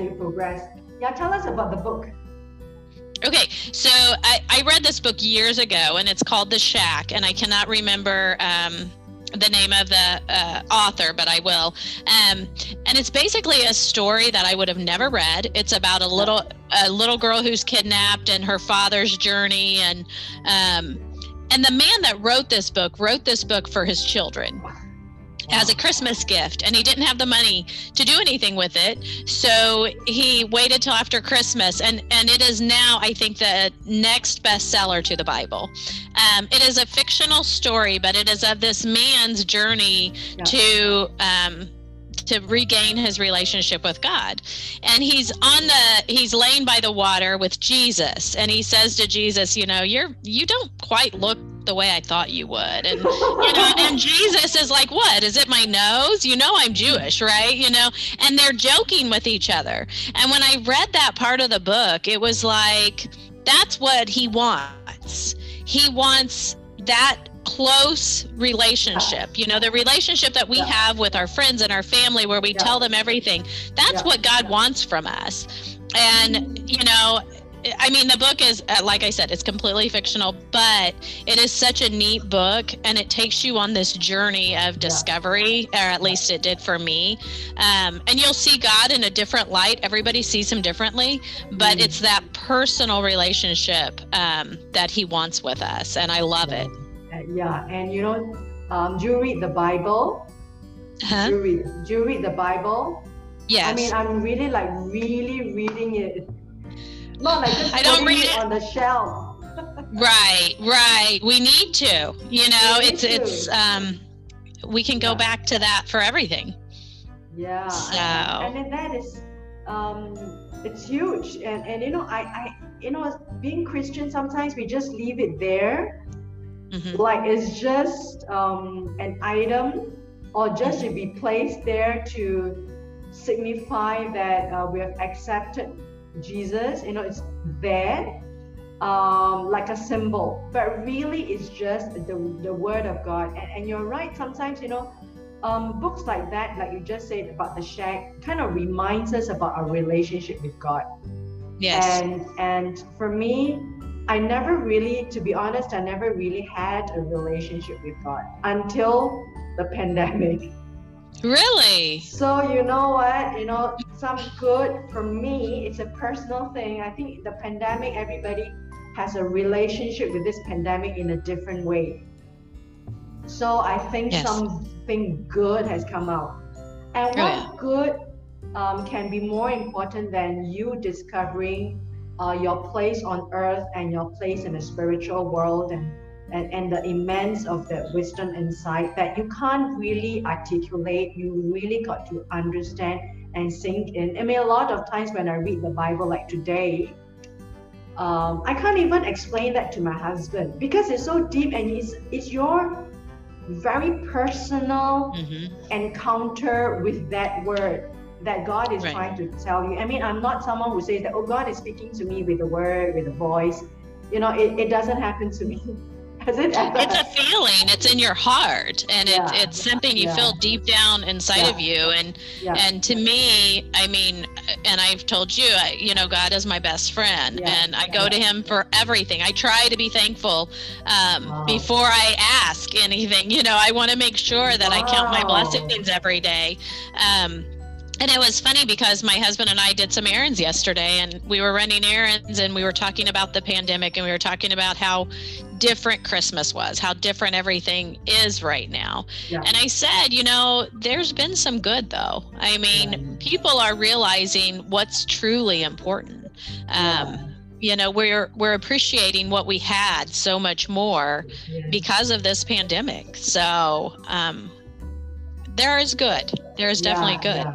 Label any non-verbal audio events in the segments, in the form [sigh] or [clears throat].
as we progress. Yeah, tell us about the book. Okay, so I, I read this book years ago, and it's called The Shack, and I cannot remember um, the name of the uh, author, but I will. Um, and it's basically a story that I would have never read. It's about a little a little girl who's kidnapped and her father's journey, and um, and the man that wrote this book wrote this book for his children as a Christmas gift, and he didn't have the money to do anything with it. So he waited till after Christmas, and and it is now, I think, the next bestseller to the Bible. Um, it is a fictional story, but it is of this man's journey yeah. to. Um, to regain his relationship with God. And he's on the he's laying by the water with Jesus and he says to Jesus, you know, you're you don't quite look the way I thought you would. And you know, and [laughs] Jesus is like, What? Is it my nose? You know I'm Jewish, right? You know, and they're joking with each other. And when I read that part of the book, it was like, that's what he wants. He wants that close relationship you know the relationship that we yeah. have with our friends and our family where we yeah. tell them everything that's yeah. what god wants from us and you know I mean, the book is, uh, like I said, it's completely fictional, but it is such a neat book and it takes you on this journey of discovery, or at least it did for me. Um, and you'll see God in a different light. Everybody sees him differently, but mm. it's that personal relationship um, that he wants with us. And I love it. Yeah. And you know, um, do you read the Bible? Huh? Do, you read, do you read the Bible? Yes. I mean, I'm really like really reading it not like just I don't read it on the shelf. right, right. We need to. You know, it's to. it's um we can go yeah. back to that for everything. Yeah. So and, then that is um it's huge. And and you know, I I you know, being Christian sometimes we just leave it there. Mm-hmm. Like it's just um an item or just to be placed there to signify that uh, we have accepted Jesus, you know, it's there um, like a symbol, but really it's just the, the word of God. And, and you're right, sometimes, you know, um, books like that, like you just said about the shack, kind of reminds us about our relationship with God. Yes. And and for me, I never really, to be honest, I never really had a relationship with God until the pandemic. Really? So you know what? You know, some good for me. It's a personal thing. I think the pandemic, everybody has a relationship with this pandemic in a different way. So I think yes. something good has come out. And what oh, yeah. good um, can be more important than you discovering uh, your place on earth and your place in the spiritual world and and, and the immense of that wisdom insight that you can't really articulate. You really got to understand and sink in. I mean, a lot of times when I read the Bible, like today, um, I can't even explain that to my husband because it's so deep and it's, it's your very personal mm-hmm. encounter with that word that God is right. trying to tell you. I mean, I'm not someone who says that, oh, God is speaking to me with a word, with a voice. You know, it, it doesn't happen to me. [laughs] it it's a feeling it's in your heart and yeah. it, it's something you yeah. feel deep down inside yeah. of you and and to me i mean and i've told you you know god is my best friend and i go to him for everything i try to be thankful um, wow. before i ask anything you know i want to make sure that wow. i count my blessings every day um, and it was funny because my husband and I did some errands yesterday and we were running errands and we were talking about the pandemic and we were talking about how different Christmas was, how different everything is right now. Yeah. And I said, you know, there's been some good though. I mean, yeah. people are realizing what's truly important. Um, yeah. You know, we're we're appreciating what we had so much more because of this pandemic. So um, there is good. There is definitely good.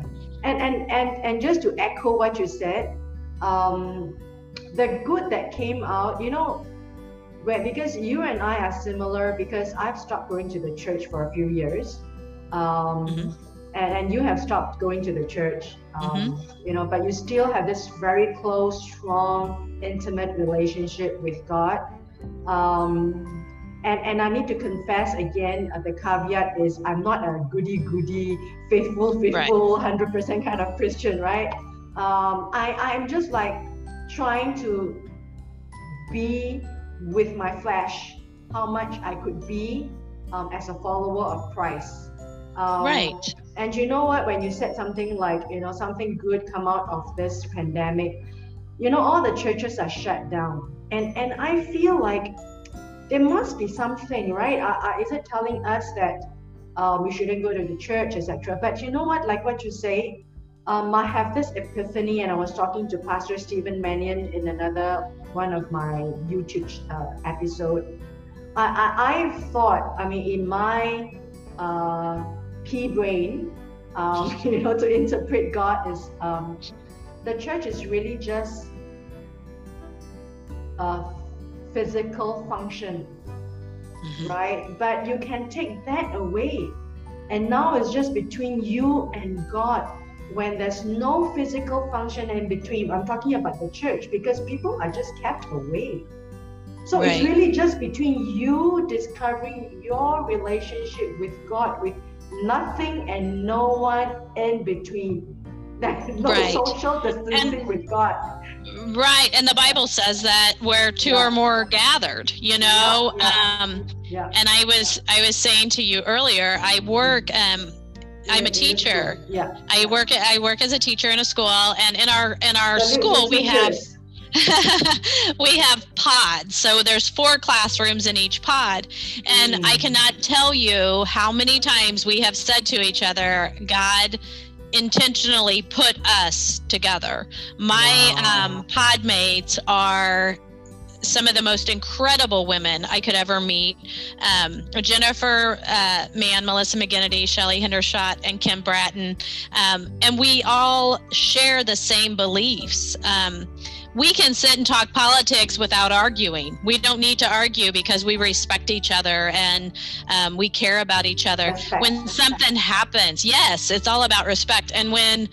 And, and and and just to echo what you said, um, the good that came out, you know, where because you and I are similar because I've stopped going to the church for a few years, um, mm-hmm. and, and you have stopped going to the church, um, mm-hmm. you know, but you still have this very close, strong, intimate relationship with God. And, and I need to confess again, uh, the caveat is I'm not a goody goody, faithful, faithful, right. 100% kind of Christian, right? um, I I'm just like trying to be with my flesh how much I could be um, as a follower of Christ. Um, right. And you know what? When you said something like, you know, something good come out of this pandemic, you know, all the churches are shut down, and and I feel like there must be something, right? Uh, uh, is it telling us that uh, we shouldn't go to the church, etc.? But you know what? Like what you say, um, I have this epiphany, and I was talking to Pastor Stephen Mannion in another one of my YouTube uh, episode. I, I I've thought, I mean, in my uh, pea brain, um, [laughs] you know, to interpret God is um, the church is really just a physical function, mm-hmm. right? But you can take that away, and now it's just between you and God when there's no physical function in between. I'm talking about the church because people are just kept away. So right. it's really just between you discovering your relationship with God, with nothing and no one in between. That no right. social distancing and, with God. Right, and the Bible says that where two yeah. or more are gathered, you know. Yeah, yeah. Um, yeah. And I was I was saying to you earlier, I work um, I'm a teacher. Yeah. I work I work as a teacher in a school and in our in our school we have [laughs] we have pods. So there's four classrooms in each pod. And mm. I cannot tell you how many times we have said to each other, God intentionally put us together. My wow. um, pod mates are some of the most incredible women I could ever meet. Um, Jennifer uh, Mann, Melissa McGinnity, Shelley Hendershot, and Kim Bratton. Um, and we all share the same beliefs. Um, we can sit and talk politics without arguing. We don't need to argue because we respect each other and um, we care about each other. Respect. When something happens, yes, it's all about respect. And when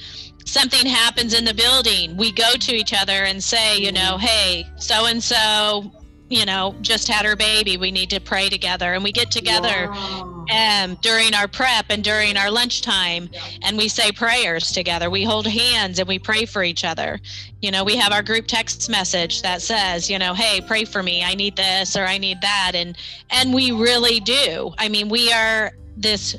something happens in the building, we go to each other and say, you know, mm-hmm. hey, so and so you know, just had her baby. We need to pray together. And we get together wow. Um, during our prep and during our lunchtime and we say prayers together. We hold hands and we pray for each other. You know, we have our group text message that says, you know, hey, pray for me. I need this or I need that. And and we really do. I mean, we are this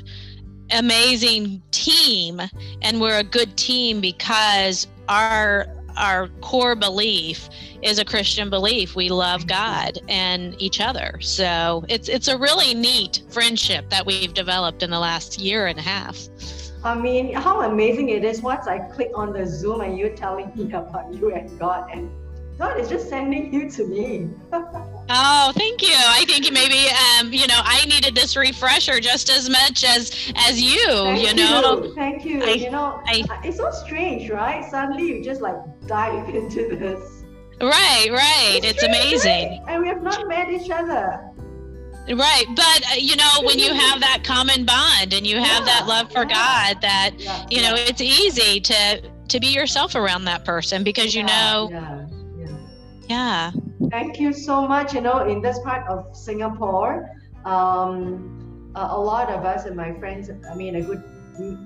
amazing team and we're a good team because our our core belief is a Christian belief. We love mm-hmm. God and each other. So it's it's a really neat friendship that we've developed in the last year and a half. I mean, how amazing it is once I click on the Zoom and you're telling me about you and God and God is just sending you to me. [laughs] oh, thank you. I think maybe um, you know I needed this refresher just as much as as you. Thank you know. You. Thank you. I, you know, I, it's so strange, right? Suddenly you just like dive [laughs] into this. Right, right. It's, it's amazing. And we have not met each other. Right, but uh, you know when you have that common bond and you have yeah, that love for yeah. God, that yeah, you know it's easy to to be yourself around that person because you know yeah. Thank you so much. You know, in this part of Singapore, um, a, lot of us and my friends, I mean, a good,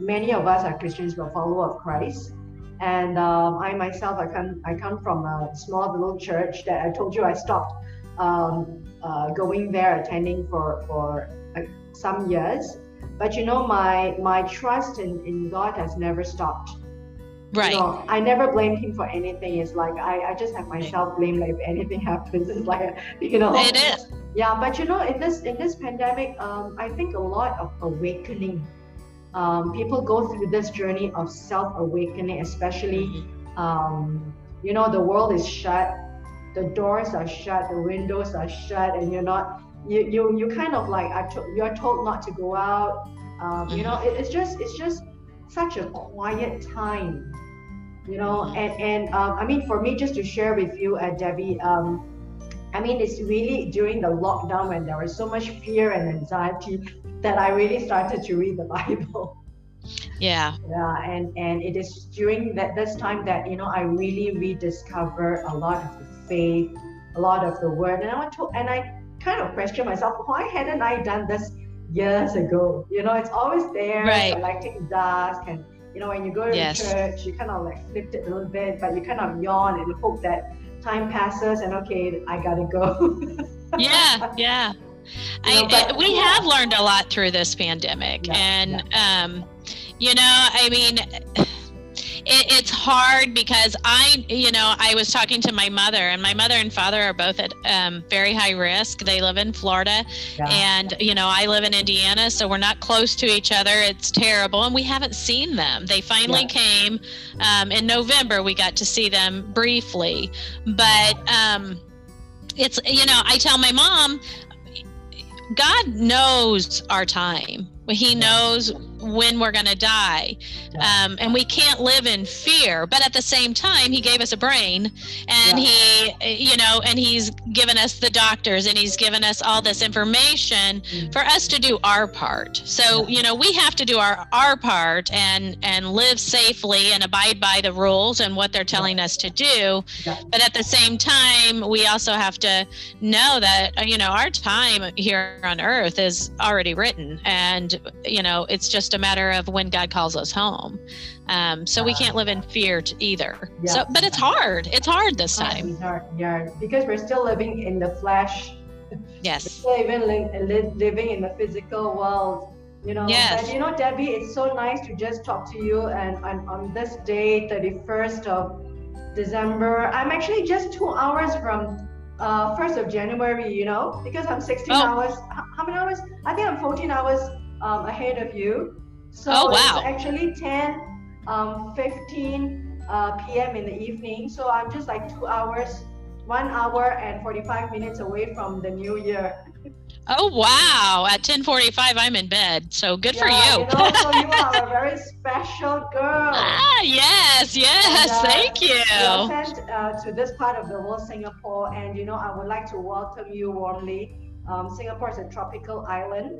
many of us are Christians, but follower of Christ. And um, I myself, I come, I come from a small little church that I told you I stopped um, uh, going there, attending for for uh, some years. But you know, my my trust in, in God has never stopped. Right. You know, I never blame him for anything. It's like I, I just have myself blame like if anything [laughs] happens. It's like you know. It is. Yeah, but you know, in this in this pandemic, um, I think a lot of awakening. Um, people go through this journey of self awakening, especially. Mm-hmm. Um, you know, the world is shut, the doors are shut, the windows are shut, and you're not. You you you kind of like are to, you're told not to go out. Um, you know, mm-hmm. it, it's just it's just such a quiet time you know and and um, i mean for me just to share with you uh, debbie um, i mean it's really during the lockdown when there was so much fear and anxiety [laughs] that i really started to read the [laughs] bible. Yeah. Yeah and and it is during that this time that you know i really rediscover a lot of the faith a lot of the word and i want to and i kind of question myself why hadn't i done this years ago? You know it's always there right. collecting dust and You know, when you go to Yes. church, you kind of like flipped it a little bit, but you kind of yawn and hope that time passes and okay, I gotta go. [laughs] yeah yeah You know, I, but- we have learned a lot through this pandemic Yeah, and um you know i mean it, it's hard because i you know i was talking to my mother and my mother and father are both at um, very high risk. They live in florida Yeah. and you know i live in indiana so we're not close to each other. It's terrible and we haven't seen them. They finally Yeah. came um, in november. We got to see them briefly. But um, it's you know i tell my mom god knows our time he knows when we're going to die um, and we can't live in fear but at the same time he gave us a brain and he you know and he's given us the doctors and he's given us all this information Mm. for us to do our part. So you know we have to do our our part and and live safely and abide by the rules and what they're telling us to do. Yeah. but at the same time we also have to know that you know our time here on earth is already written and you know it's just a matter of when god calls us home um, so we can't live in fear either Yeah. so but it's hard it's hard this time Sweetheart, Yeah, because we're still living in the flesh. [laughs] We're yes still even li- li- living in the physical world. You know, Yes. but you know, Debbie, it's so nice to just talk to you. And, and on this day, 31st of December, I'm actually just two hours from uh, 1st of January, you know, because I'm 16 Oh. hours. How many hours? I think I'm 14 hours um, ahead of you. So Oh, wow. it's actually 10, um, 15 uh, p.m. in the evening. So I'm just like two hours, one hour and 45 minutes away from the new year. oh wow at 10:45 i'm in bed so good for Yeah, you, You know, so you are a [laughs] very special girl. ah yes yes And, uh, thank you You sent uh, to this part of the world, Singapore, and you know I would like to welcome you warmly. Um, Singapore is a tropical island,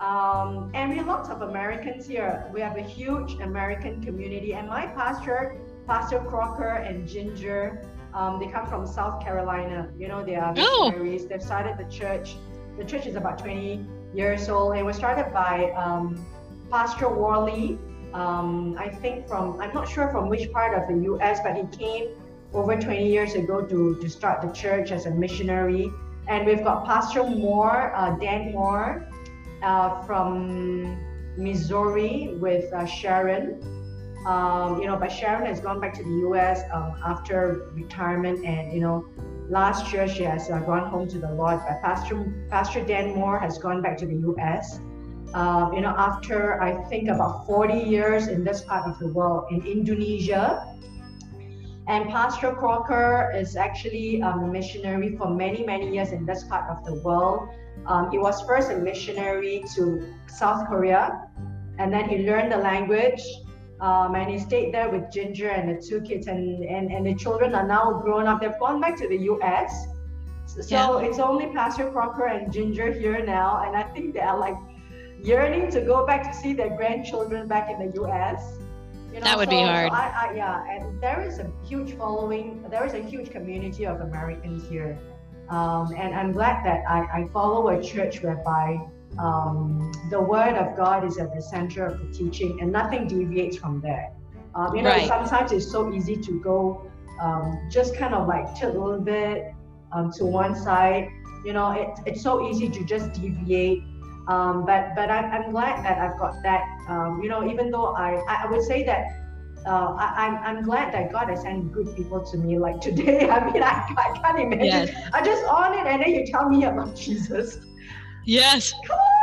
um, and we have lots of Americans here. We have a huge American community, and my pastor, Pastor Crocker and Ginger, um, they come from South Carolina. You know, they are Oh. missionaries. They've started the church. The church is about 20 years old. It was started by um, Pastor Worley. Um, I think from I'm not sure from which part of the U.S., but he came over 20 years ago to to start the church as a missionary. And we've got Pastor Moore, uh, Dan Moore, uh, from Missouri with uh, Sharon. Um, you know, but Sharon has gone back to the U.S. Um, after retirement, and you know, last year she has uh, gone home to the Lord. But Pastor Pastor Dan Moore has gone back to the U.S. Um, you know, after I think about 40 years in this part of the world, in Indonesia. And Pastor Crocker is actually um, a missionary for many, many years in this part of the world. Um, he was first a missionary to South Korea, and then he learned the language. Um, and he stayed there with Ginger and the two kids, and, and, and the children are now grown up. They've gone back to the US. So Yeah. it's only Pastor Crocker and Ginger here now, and I think they are like yearning to go back to see their grandchildren back in the US. You That would be so- so hard. I, I, yeah, and there is a huge following. There is a huge community of Americans here, um, and I'm glad that I, I follow a church whereby um, the Word of God is at the center of the teaching, and nothing deviates from there. Um, you know, Right. sometimes it's so easy to go um, just kind of like tilt a little bit um, to one side. You know, it, it's so easy to just deviate. Um, but but I, I'm glad that I've got that. Um, you know, even though I I would say that uh, I, I'm I'm glad that God has sent good people to me. Like today, [laughs] I mean, I, I can't imagine. Yes. I just on it, and then you tell me about [laughs] Jesus. yes Come on.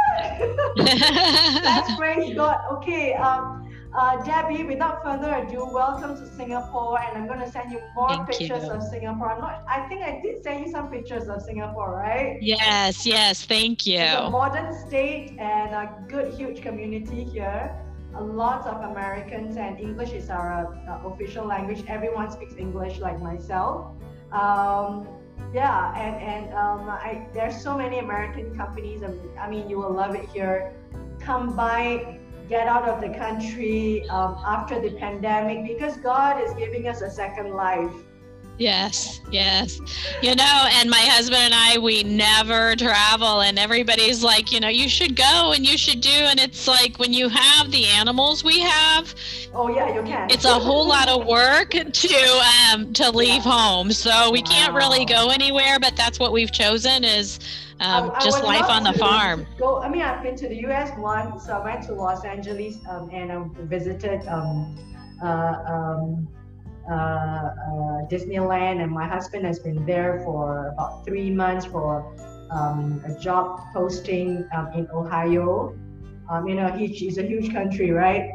[laughs] Let's praise God. Okay, um, uh, Debbie, without further ado, welcome to Singapore, and I'm going to send you more Thank pictures you. of Singapore. I'm not. I think I did send you some pictures of Singapore, right? yes yes thank you It's a modern state and a good, huge community here. A lot of Americans, and English is our uh, official language. Everyone speaks English, like myself. Um, yeah, and and um, I, there's so many American companies. I mean, you will love it here. Come by, get out of the country um, after the pandemic because God is giving us a second life. Yes, yes. You know, and my husband and I, we never travel, and everybody's like, you know, you should go and you should do. And it's like when you have the animals we have, oh yeah, you can. It's a whole lot of work to um, to leave yeah. home, so we wow. can't really go anywhere. But that's what we've chosen is um, I, just life on the farm. Go. I mean, I've been to the U.S. once. So I went to Los Angeles um, and I visited. Um, uh, um, uh, Disneyland, and my husband has been there for about three months for um, a job posting um, in Ohio. Um, you know, he, it's a huge country, right?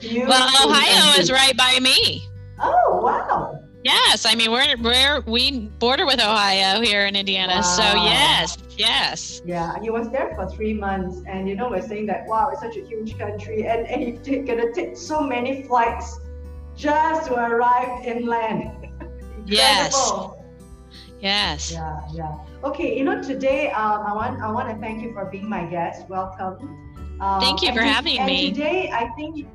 Huge well, Ohio country. is right by me. Oh, wow. Yes, I mean we're we're we border with Ohio here in Indiana, wow. so yes, yes. Yeah, he was there for three months, and you know we're saying that wow, it's such a huge country, and and he's gonna take so many flights just to arrive inland. yes. Yes. Yeah, yeah. Okay, you know, today um, I want I want to thank you for being my guest. Welcome. Um, thank you for having and me. Today, I think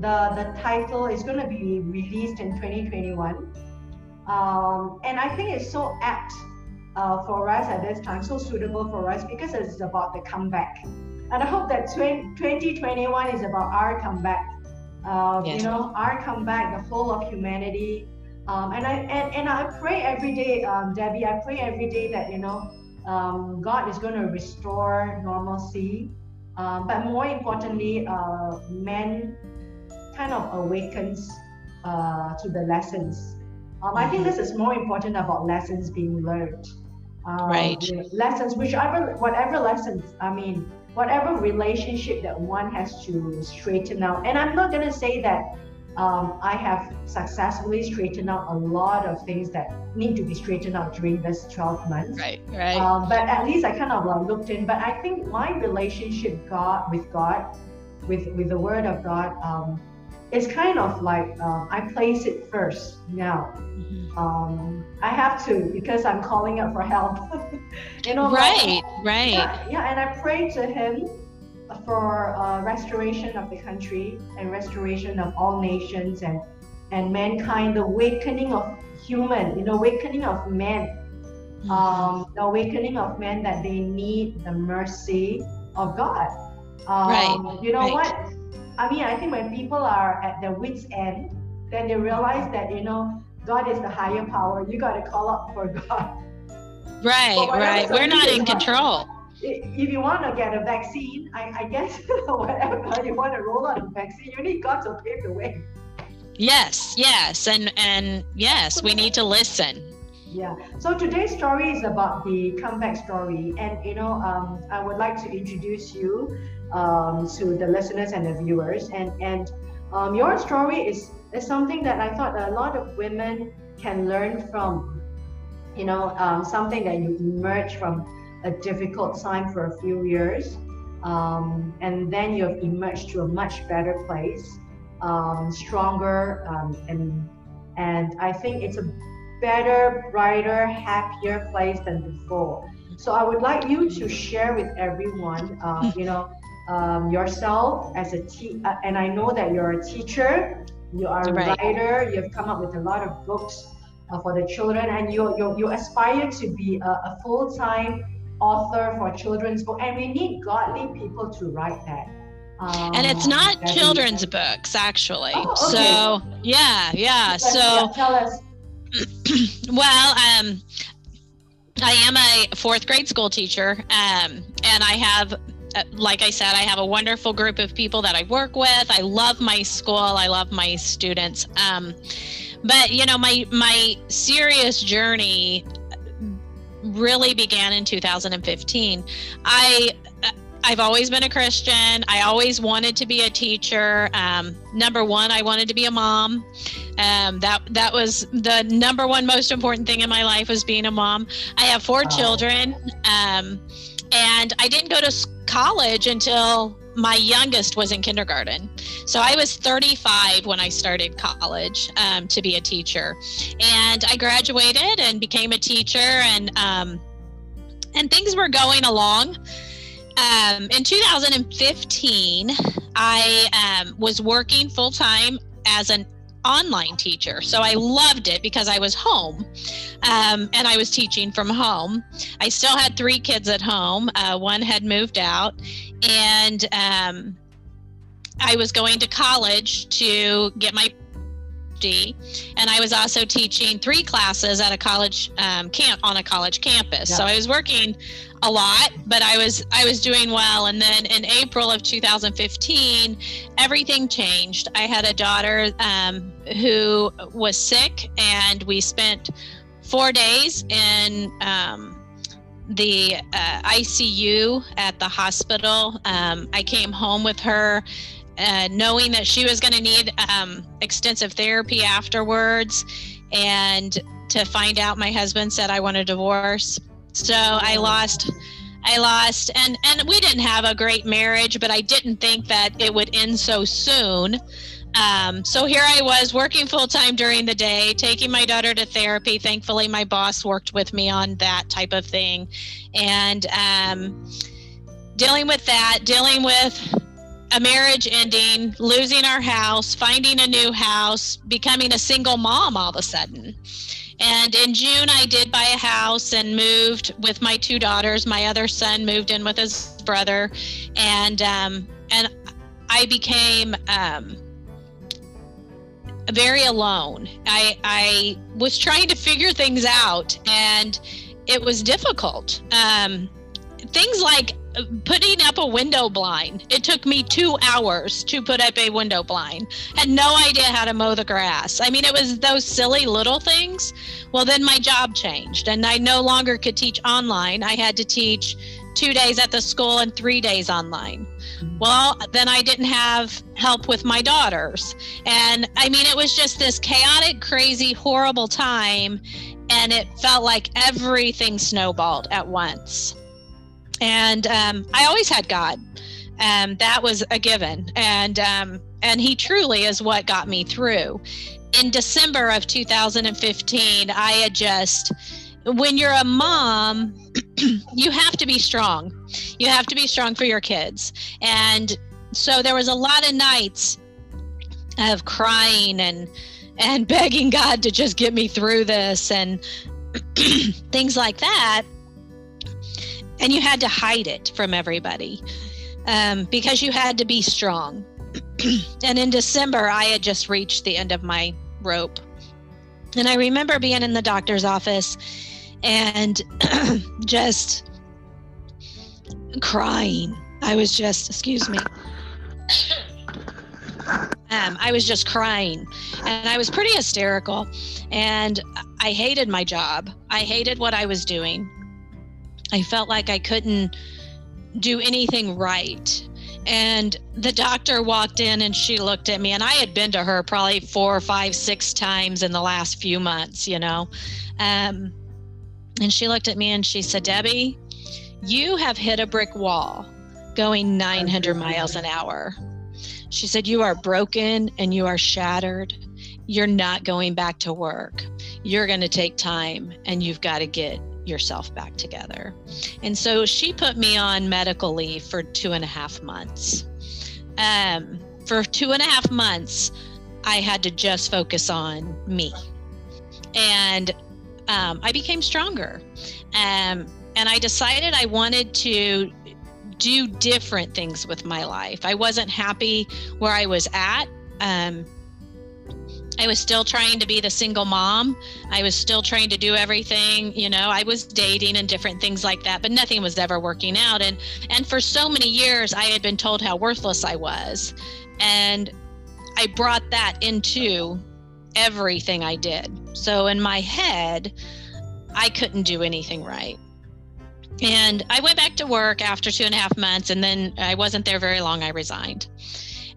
the the title is going to be released in 2021, um, and I think it's so apt uh, for us at this time, so suitable for us because it's about the comeback. And I hope that 20, 2021 is about our comeback uh, yes. you know, our comeback, the whole of humanity. Um, and I and, and I pray every day, um, Debbie. I pray every day that you know um, God is going to restore normalcy, um, but more importantly, uh, man kind of awakens uh, to the lessons. Um, I think mm-hmm. this is more important about lessons being learned. Um, right. Lessons, whichever, whatever lessons. I mean, whatever relationship that one has to straighten out. And I'm not going to say that um, I have successfully straightened out a lot of things that need to be straightened out during this 12 months. Right, right. Um, but at least I kind of uh, looked in. But I think my relationship God with God, with with the Word of God, um, is kind of like um, I place it first now. Mm-hmm. Um, I have to because I'm calling out for help. [laughs] you know, right, like, right. Yeah, yeah, and I pray to Him for uh, restoration of the country and restoration of all nations and and mankind, the awakening of human, you know, awakening of men, mm-hmm. um, the awakening of men that they need the mercy of God. Um, right. You know right. what? I mean, I think when people are at their wits' end, then they realize that you know God is the higher power. You got to call up for God. [laughs] Right, right. We're not in control. If you want to get a vaccine, I, I guess [laughs] whatever you want to roll out a vaccine, you need God to pave the way. Yes, yes, and and yes, we need to listen. Yeah. So today's story is about the comeback story, and you know, um, I would like to introduce you um, to the listeners and the viewers. And and um, your story is is something that I thought a lot of women can learn from. You know, um, something that you emerge from a difficult time for a few years, um, and then you've emerged to a much better place, um, stronger, um, and and I think it's a better, brighter, happier place than before. So I would like you to share with everyone, uh, you know, um, yourself as a te- uh, and I know that you're a teacher, you are a right. writer, you've come up with a lot of books uh, for the children, and you, you, you aspire to be a, a full time author for children's book, and we need godly people to write that. Um, and it's not children's books, actually. Oh, okay. So, yeah, yeah. So, yeah, tell us. [clears throat] well, um, I am a fourth grade school teacher, um, and I have like I said, I have a wonderful group of people that I work with. I love my school. I love my students. Um, but you know, my my serious journey really began in 2015. I uh, I've always been a Christian. I always wanted to be a teacher. Um, number one, I wanted to be a mom. Um, that that was the number one most important thing in my life was being a mom. I have four children, um, and I didn't go to college until my youngest was in kindergarten. So I was 35 when I started college um, to be a teacher, and I graduated and became a teacher, and um, and things were going along. Um, in 2015, I um, was working full time as an online teacher. So I loved it because I was home um, and I was teaching from home. I still had three kids at home, uh, one had moved out, and um, I was going to college to get my PhD, and I was also teaching three classes at a college um, camp on a college campus. Yeah. So I was working a lot, but I was I was doing well. And then in April of 2015, everything changed. I had a daughter um, who was sick, and we spent four days in. Um, the uh, ICU at the hospital. Um, I came home with her uh, knowing that she was going to need um, extensive therapy afterwards, and to find out my husband said I want a divorce. So I lost. I lost, and and we didn't have a great marriage, but I didn't think that it would end so soon. Um, so here I was working full time during the day, taking my daughter to therapy. Thankfully, my boss worked with me on that type of thing, and um, dealing with that, dealing with a marriage ending, losing our house, finding a new house, becoming a single mom all of a sudden. And in June, I did buy a house and moved with my two daughters. My other son moved in with his brother, and um, and I became um, very alone. I I was trying to figure things out, and it was difficult. Um, things like putting up a window blind. It took me two hours to put up a window blind. Had no idea how to mow the grass. I mean, it was those silly little things. Well, then my job changed, and I no longer could teach online. I had to teach two days at the school and three days online. Well, then I didn't have help with my daughters. And I mean, it was just this chaotic, crazy, horrible time. And it felt like everything snowballed at once and um, I always had God. Um, that was a given, and um, and He truly is what got me through. In December of 2015, I had just when you're a mom, [clears throat] you have to be strong. You have to be strong for your kids, and so there was a lot of nights of crying and and [laughs] begging God to just get me through this and [clears throat] things like that and you had to hide it from everybody um, because you had to be strong. [clears throat] and in December, I had just reached the end of my rope. And I remember being in the doctor's office and [clears throat] just crying. I was just, excuse me. Um, I was just crying and I was pretty hysterical. And I hated my job. I hated what I was doing. I felt like I couldn't do anything right. And the doctor walked in and she looked at me, and I had been to her probably four, five, six times in the last few months, you know. Um, and she looked at me and she said, Debbie, you have hit a brick wall going 900 miles an hour. She said, You are broken and you are shattered. You're not going back to work. You're going to take time and you've got to get yourself back together. And so she put me on medical leave for two and a half months. Um, for two and a half months, I had to just focus on me. And um, I became stronger. Um, and I decided I wanted to do different things with my life. I wasn't happy where I was at. Um, I was still trying to be the single mom. I was still trying to do everything, you know, I was dating and different things like that, but nothing was ever working out and and for so many years I had been told how worthless I was. And I brought that into everything I did. So in my head, I couldn't do anything right. And I went back to work after two and a half months, and then I wasn't there very long. I resigned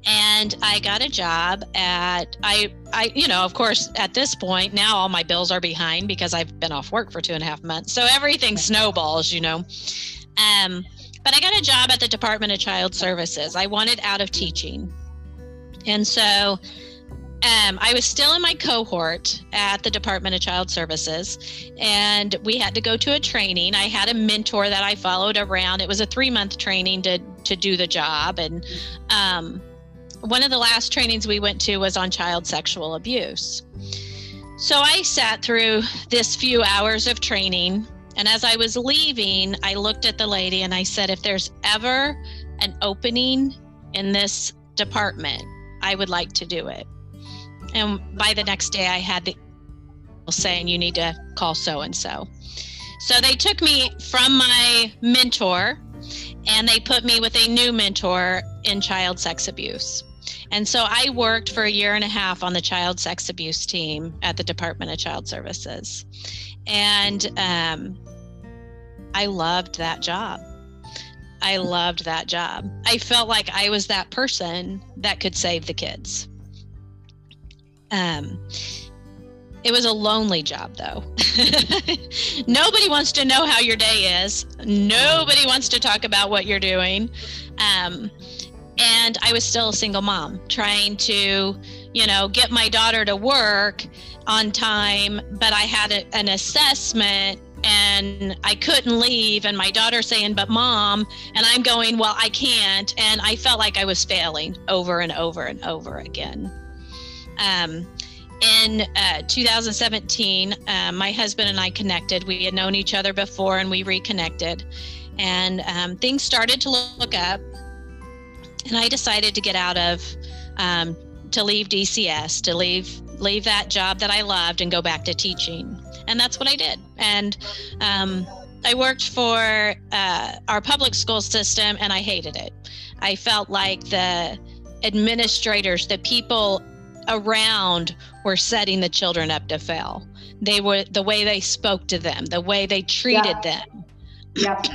and I got a job at I I you know of course at this point now all my bills are behind because I've been off work for two and a half months. So everything snowballs you know. Um but I got a job at the Department of Child Services. I wanted out of teaching. And so um, I was still in my cohort at the Department of Child Services, and we had to go to a training. I had a mentor that I followed around. It was a three month training to to do the job, and um, one of the last trainings we went to was on child sexual abuse. So I sat through this few hours of training. And as I was leaving, I looked at the lady and I said, if there's ever an opening in this department, I would like to do it. And by the next day, I had the saying, you need to call so and so. So they took me from my mentor and they put me with a new mentor in child sex abuse. And so I worked for a year and a half on the child sex abuse team at the Department of Child Services. And um, I loved that job. I loved that job. I felt like I was that person that could save the kids. Um, it was a lonely job, though. [laughs] Nobody wants to know how your day is. Nobody wants to talk about what you're doing. Um, and I was still a single mom trying to, you know, get my daughter to work on time, but I had a, an assessment and I couldn't leave. And my daughter saying, But mom, and I'm going, Well, I can't. And I felt like I was failing over and over and over again. Um, in uh, 2017, uh, my husband and I connected. We had known each other before and we reconnected. And um, things started to look up. And I decided to get out of, um, to leave DCS, to leave leave that job that I loved and go back to teaching. And that's what I did. And um, I worked for uh, our public school system and I hated it. I felt like the administrators, the people around were setting the children up to fail. They were the way they spoke to them, the way they treated Yeah. them. Yep,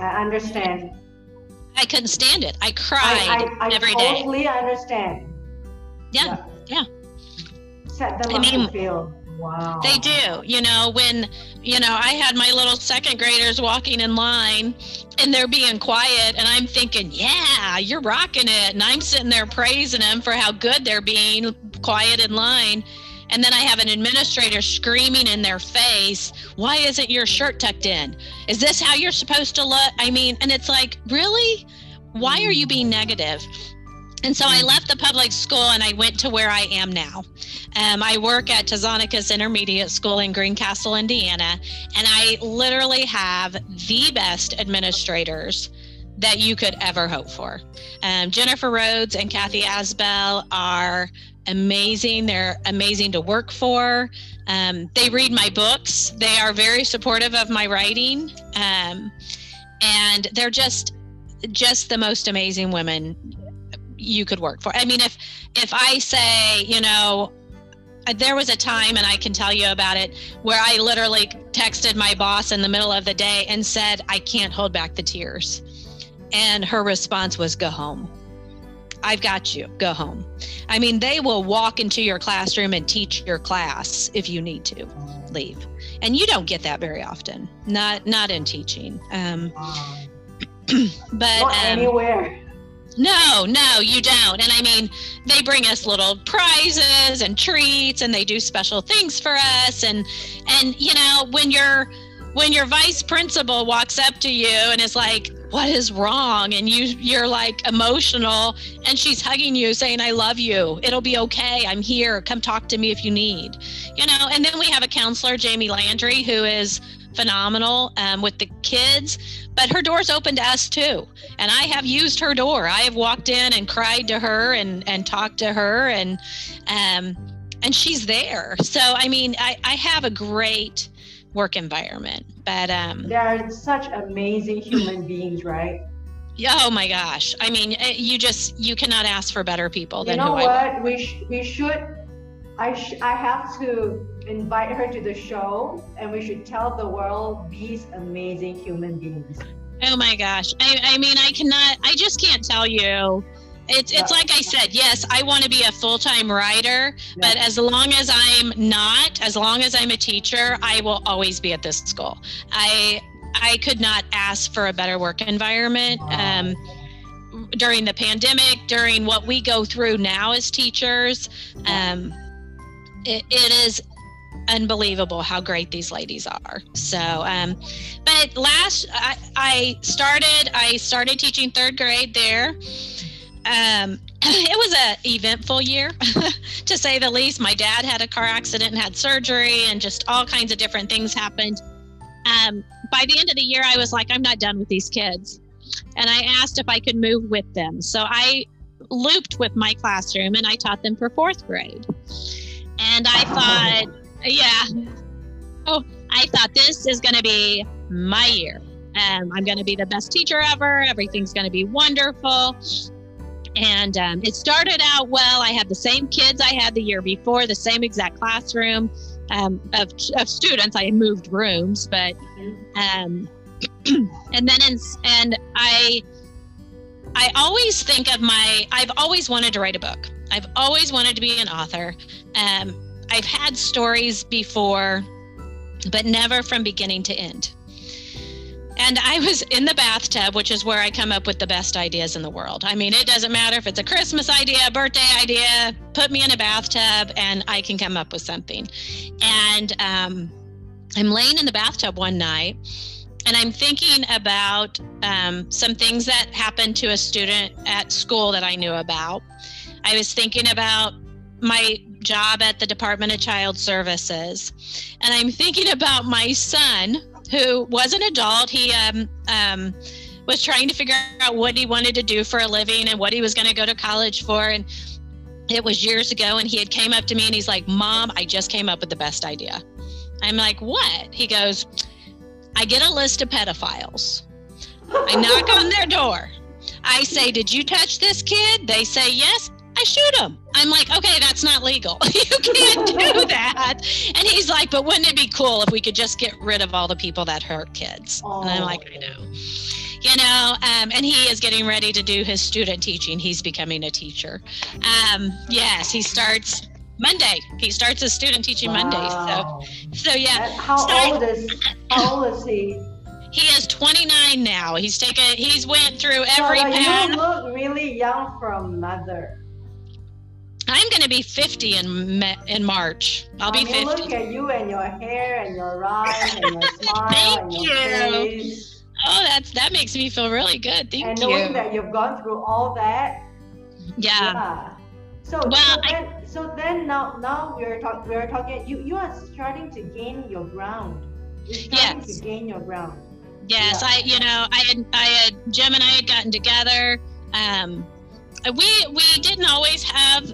I understand. I couldn't stand it. I I, cried I, I every day. totally understand. Yeah, yeah. Set them I mean, feel. Wow. They do. You know, when, you know, I had my little second graders walking in line and they're being quiet, and I'm thinking, yeah, you're rocking it. And I'm sitting there praising them for how good they're being quiet in line. And then I have an administrator screaming in their face, why isn't your shirt tucked in? Is this how you're supposed to look? I mean, and it's like, really? Why are you being negative? And so I left the public school and I went to where I am now. Um, I work at Tzouanakis Intermediate School in Greencastle, Indiana, and I literally have the best administrators that you could ever hope for. Um, Jennifer Rhodes and Kathy Asbell are amazing. They're amazing to work for. Um, they read my books. They are very supportive of my writing, um, and they're just just the most amazing women you could work for. I mean, if if I say, you know, there was a time, and I can tell you about it, where I literally texted my boss in the middle of the day and said, I can't hold back the tears. And her response was, Go home. I've got you. Go home. I mean, they will walk into your classroom and teach your class if you need to leave. And you don't get that very often. Not not in teaching. Um, [clears throat] but um, anywhere. no, no, you don't. And I mean, they bring us little prizes and treats and they do special things for us and and you know, when your when your vice principal walks up to you and is like, "What is wrong?" and you you're like emotional and she's hugging you saying, "I love you. It'll be okay. I'm here. Come talk to me if you need." You know, and then we have a counselor, Jamie Landry, who is phenomenal um, with the kids, but her door's open to us too and I have used her door. I have walked in and cried to her and and talked to her and um and she's there. So I mean, I I have a great work environment, but um They are such amazing human beings, right? yeah, oh my gosh. I mean, eh, you just you cannot ask for better people than You know who I what? We sh- we should. I sh- I have to invite her to the show, and we should tell the world these amazing human beings. Oh my gosh. I, I mean, I cannot, I just can't tell you. It's, it's like I said, yes, I want to be a full time writer, but as long as I'm not, as long as I'm a teacher, I will always be at this school. I, I could not ask for a better work environment. Um, during the pandemic, during what we go through now as teachers, um, it, it is unbelievable how great these ladies are. So, um, but last I, I started, I started teaching third grade there. Um, [clears throat] it was a eventful year, [laughs] to say the least. My dad had a car accident and had surgery, and just all kinds of different things happened. Um, by the end of the year, I was like, I'm not done with these kids, and I asked if I could move with them. So I looped with my classroom, and I taught them for fourth grade. And I [laughs] thought, yeah, oh, I thought this is going to be my year. Um, I'm going to be the best teacher ever. Everything's going to be wonderful. And um, it started out well. I had the same kids I had the year before, the same exact classroom um, of, of students. I moved rooms, but um, [clears throat] and then in, and I I always think of my. I've always wanted to write a book. I've always wanted to be an author. Um, I've had stories before, but never from beginning to end. And I was in the bathtub, which is where I come up with the best ideas in the world. I mean, it doesn't matter if it's a Christmas idea, a birthday idea, put me in a bathtub and I can come up with something. And um, I'm laying in the bathtub one night and I'm thinking about um, some things that happened to a student at school that I knew about. I was thinking about my job at the Department of Child Services, and I'm thinking about my son who was an adult. He um, um, was trying to figure out what he wanted to do for a living and what he was going to go to college for. And it was years ago, and he had came up to me and he's like, "Mom, I just came up with the best idea." I'm like, "What?" He goes, "I get a list of pedophiles. I knock on their door. I say, "Did you touch this kid?" They say, "Yes." I shoot him. I'm like, okay, that's not legal. [laughs] you can't do that. And he's like, but wouldn't it be cool if we could just get rid of all the people that hurt kids? Oh. And I'm like, I know. You know, um, and he is getting ready to do his student teaching. He's becoming a teacher. Um, yes, he starts Monday. He starts his student teaching wow. Monday. So, so yeah. How old is How old is he? He is 29 now. He's taken. He's went through every so, path. You look really young from mother. I'm going to be 50 in in March. I'll be 50. Look at you and your hair and your eyes and your [laughs] smile Thank and your you. face. Oh, that's that makes me feel really good. Thank and you. And knowing that you've gone through all that. Yeah. yeah. So, well, so then, I, so then now now we're talking we're talking you you are starting to gain your ground. You're starting yes. to gain your ground. Yes, yeah. I you know I had I had Jim and I had gotten together. Um, we we didn't always have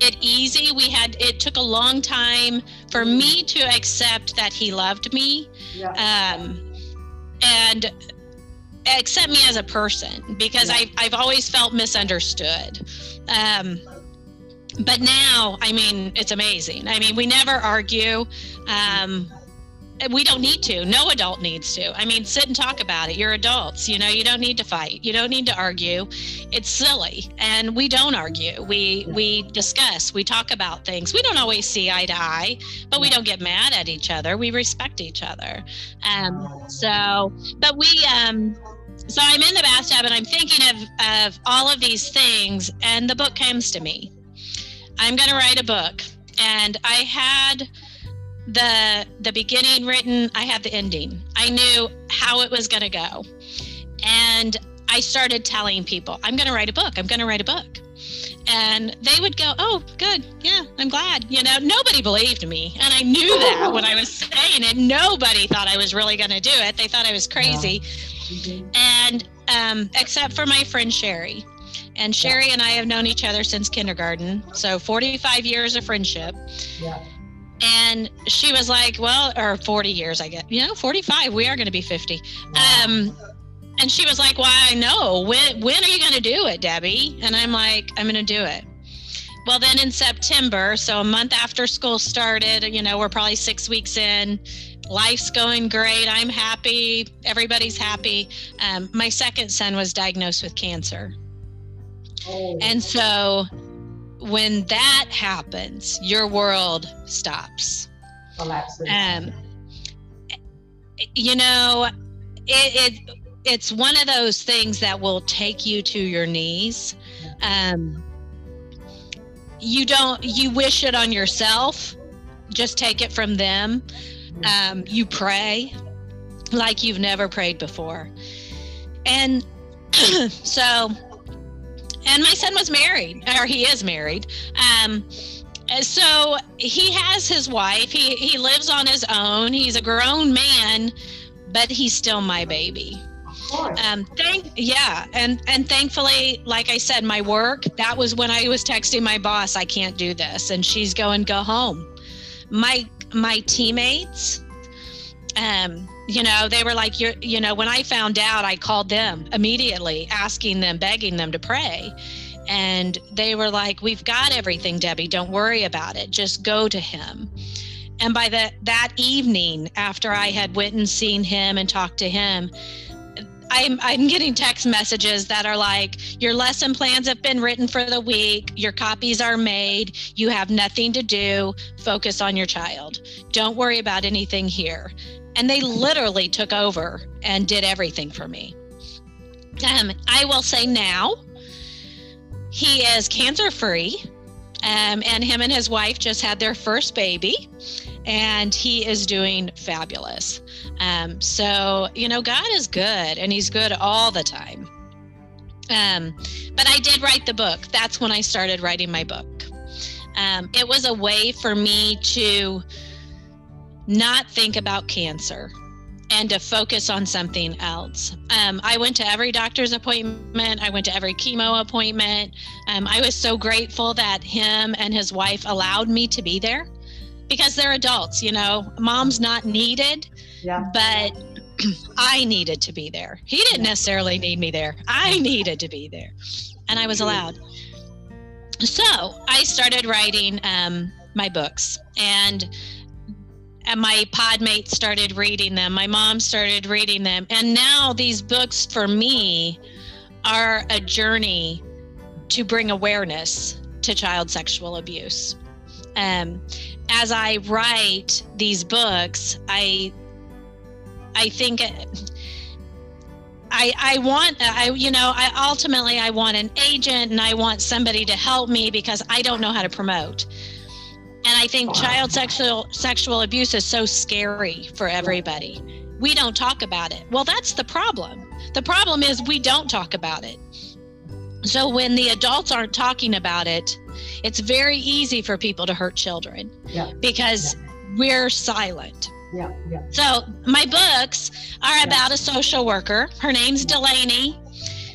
it easy. We had it took a long time for me to accept that he loved me, yeah. um, and accept me as a person because yeah. I've I've always felt misunderstood. Um, but now, I mean, it's amazing. I mean, we never argue. Um, we don't need to. No adult needs to. I mean sit and talk about it. You're adults you know you don't need to fight. You don't need to argue. It's silly. And we don't argue. We we discuss. We talk about things. We don't always see eye to eye but we don't get mad at each other. We respect each other. Um so but we um so i'm in the bathtub and i'm thinking of of all of these things and the book comes to me. I'm going to write a book. And i had the the beginning written i had the ending. I knew how it was going to go. And i started telling people i'm going to write a book. I'm going to write a book. And they would go oh good. Yeah i'm glad. You know nobody believed me. And i knew that when i was saying it. Nobody thought i was really going to do it. They thought i was crazy. Yeah. and um, except for my friend sherry. And sherry yeah. and i have known each other since kindergarten. So 45 years of friendship. Yeah and she was like well or 40 years i guess. You know 45 we are going to be 50 um and she was like well i know. When when are you going to do it debbie? And i'm like i'm going to do it. Well then in september so a month after school started you know we're probably six weeks in. Life's going great. I'm happy. Everybody's happy. Um, my second son was diagnosed with cancer. Oh. and so when that happens, your world stops. Collapses. Um, you know, it, it it's one of those things that will take you to your knees. Um, you don't you wish it on yourself. Just take it from them. Um, you pray like you've never prayed before, and [clears throat] so and my son was married, or he is married. Um, so he has his wife. He he lives on his own. He's a grown man, but he's still my baby. Um, thank yeah, and and thankfully, like I said, my work that was when I was texting my boss, I can't do this, and she's going, go home. My my teammates, um, you know, they were like, you're, you know, when I found out, I called them immediately, asking them, begging them to pray, and they were like, we've got everything, Debbie. Don't worry about it. Just go to him and by the, that evening after i had went and seen him and talked to him I'm, I'm getting text messages that are like, your lesson plans have been written for the week, your copies are made, you have nothing to do, focus on your child. Don't worry about anything here. And they literally took over and did everything for me. Um, I will say now, he is cancer free, um, and him and his wife just had their first baby, and he is doing fabulous. Um, so, you know, God is good and He's good all the time. Um, but I did write the book. That's when I started writing my book. Um, it was a way for me to not think about cancer and to focus on something else. Um, I went to every doctor's appointment. I went to every chemo appointment. Um, I was so grateful that him and his wife allowed me to be there because they're adults, you know, mom's not needed, yeah. but [clears throat] I needed to be there. He didn't necessarily need me there. I needed to be there, and I was allowed. So I started writing um, my books, and, and my podmates started reading them. My mom started reading them, and now these books for me are a journey to bring awareness to child sexual abuse. Um, as I write these books, I I think I I want I you know I ultimately I want an agent and I want somebody to help me because I don't know how to promote. And I think child sexual sexual abuse is so scary for everybody. We don't talk about it. Well, that's the problem. The problem is we don't talk about it. So when the adults aren't talking about it, it's very easy for people to hurt children yeah. because yeah. we're silent. Yeah, yeah. So my books are about a social worker. Her name's Delaney.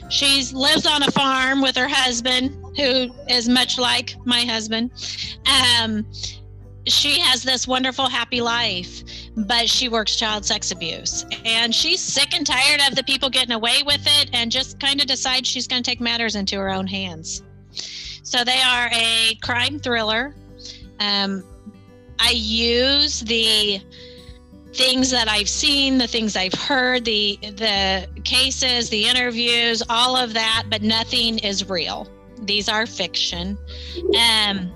She lives on a farm with her husband, who is much like my husband. Um, she has this wonderful, happy life, but she works child sex abuse. And she's sick and tired of the people getting away with it and just kind of decides she's going to take matters into her own hands. So they are a crime thriller. Um, I use the things that I've seen, the things I've heard, the the cases, the interviews, all of that, but nothing is real. These are fiction. Um,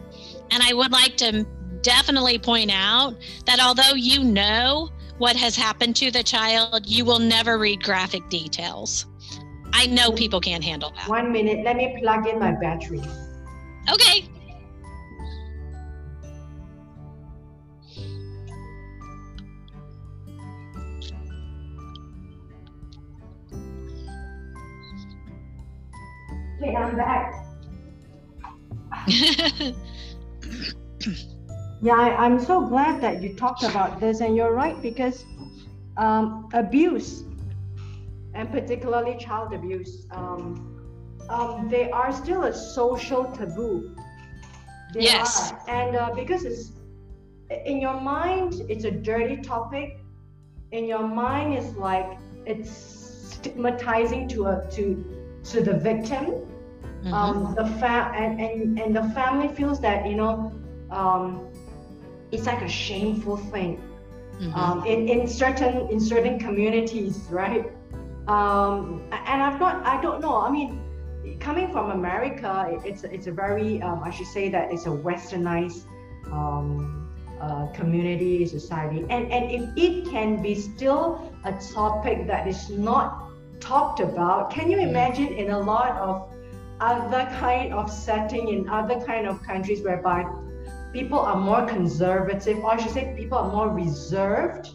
and I would like to definitely point out that although you know what has happened to the child, you will never read graphic details. I know people can't handle that. One minute, let me plug in my battery. Okay. Okay, I'm back. [laughs] yeah, I, am so glad that you talked about this, and you're right because um, abuse, and particularly child abuse, um, um, they are still a social taboo. They yes. Are. And uh, because it's in your mind, it's a dirty topic. In your mind, it's like it's stigmatizing to a to to the victim. Mm-hmm. Um, the fa- and, and and the family feels that you know um, it's like a shameful thing. Mm-hmm. Um, in, in certain in certain communities, right? Um, and I've not I don't know. I mean, coming from America, it's it's a very um, I should say that it's a westernized um, uh, community society, and and if it can be still a topic that is not talked about, can you imagine in a lot of other kind of setting in other kind of countries whereby people are more conservative, or I should say people are more reserved.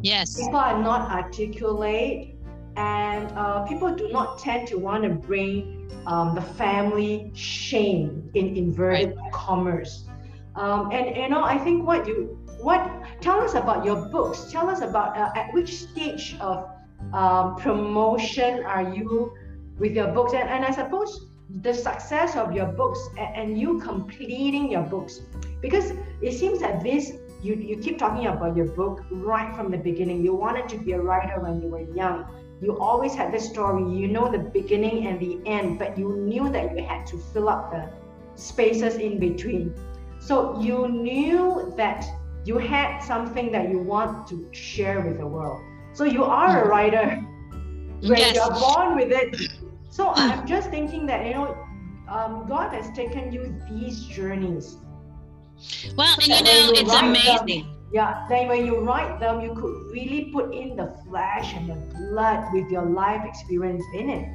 Yes. People are not articulate and uh, people do not tend to want to bring um, the family shame in inverted right. commerce. Um, and you know, I think what you what tell us about your books. Tell us about uh, at which stage of um, promotion are you with your books, and, and I suppose the success of your books and, you completing your books, because it seems that this you, you keep talking about your book right from the beginning. You wanted to be a writer when you were young. You always had this story. You know the beginning and the end, but you knew that you had to fill up the spaces in between. So you knew that you had something that you want to share with the world. So you are a writer when yes. you're born with it. So I'm just thinking that you know, um, God has taken you these journeys well, and you know, it's amazing. Them, yeah, then when you write them, you could really put in the flesh and the blood with your life experience in it.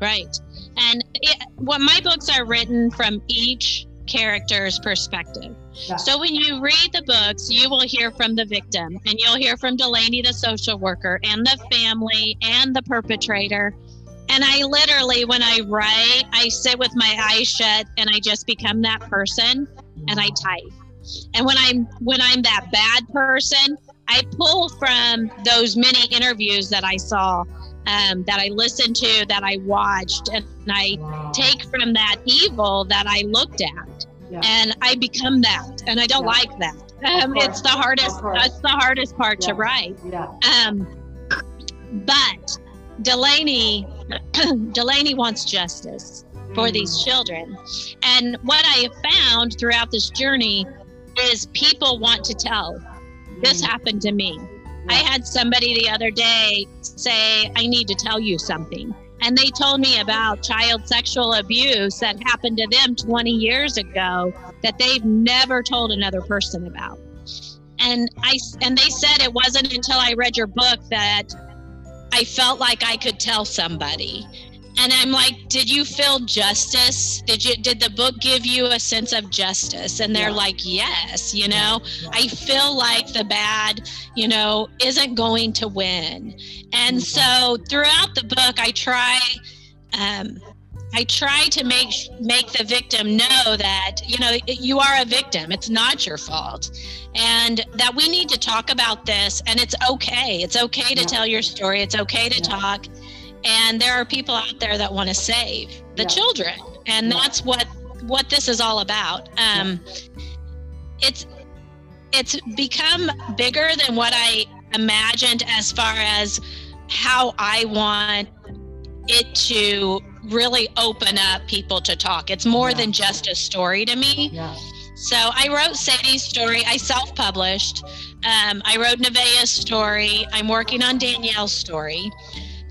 Right. And it, what my books are written from each character's perspective. Yeah. So when you read the books, you will hear from the victim and you'll hear from Delaney, the social worker, and the family and the perpetrator. And I literally, when I write, I sit with my eyes shut and I just become that person and I type. And when I'm when I'm that bad person, I pull from those many interviews that I saw, um, that I listened to, that I watched, and I wow. take from that evil that I looked at, yeah. and I become that, and I don't yeah. like that. Um, it's the hardest. That's the hardest part yeah. to write. Yeah. Um, but Delaney, [clears throat] Delaney wants justice for these mm. children. And what I have found throughout this journey is people want to tell. This mm. happened to me. I had somebody the other day say, I need to tell you something. And they told me about child sexual abuse that happened to them 20 years ago that they've never told another person about. And I and they said it wasn't until I read your book that I felt like I could tell somebody and i'm like did you feel justice did you did the book give you a sense of justice and they're yeah. like yes you know yeah. i feel like the bad you know isn't going to win and mm-hmm. so throughout the book i try um, I try to make make the victim know that you know you are a victim. It's not your fault, and that we need to talk about this. And it's okay. It's okay to yeah. tell your story. It's okay to yeah. talk and there are people out there that want to save the yeah. children and that's what what this is all about um, it's it's become bigger than what i imagined as far as how i want it to really open up people to talk it's more yeah. than just a story to me Yeah. so i wrote sadie's story i self-published um, i wrote nevaeh's story i'm working on danielle's story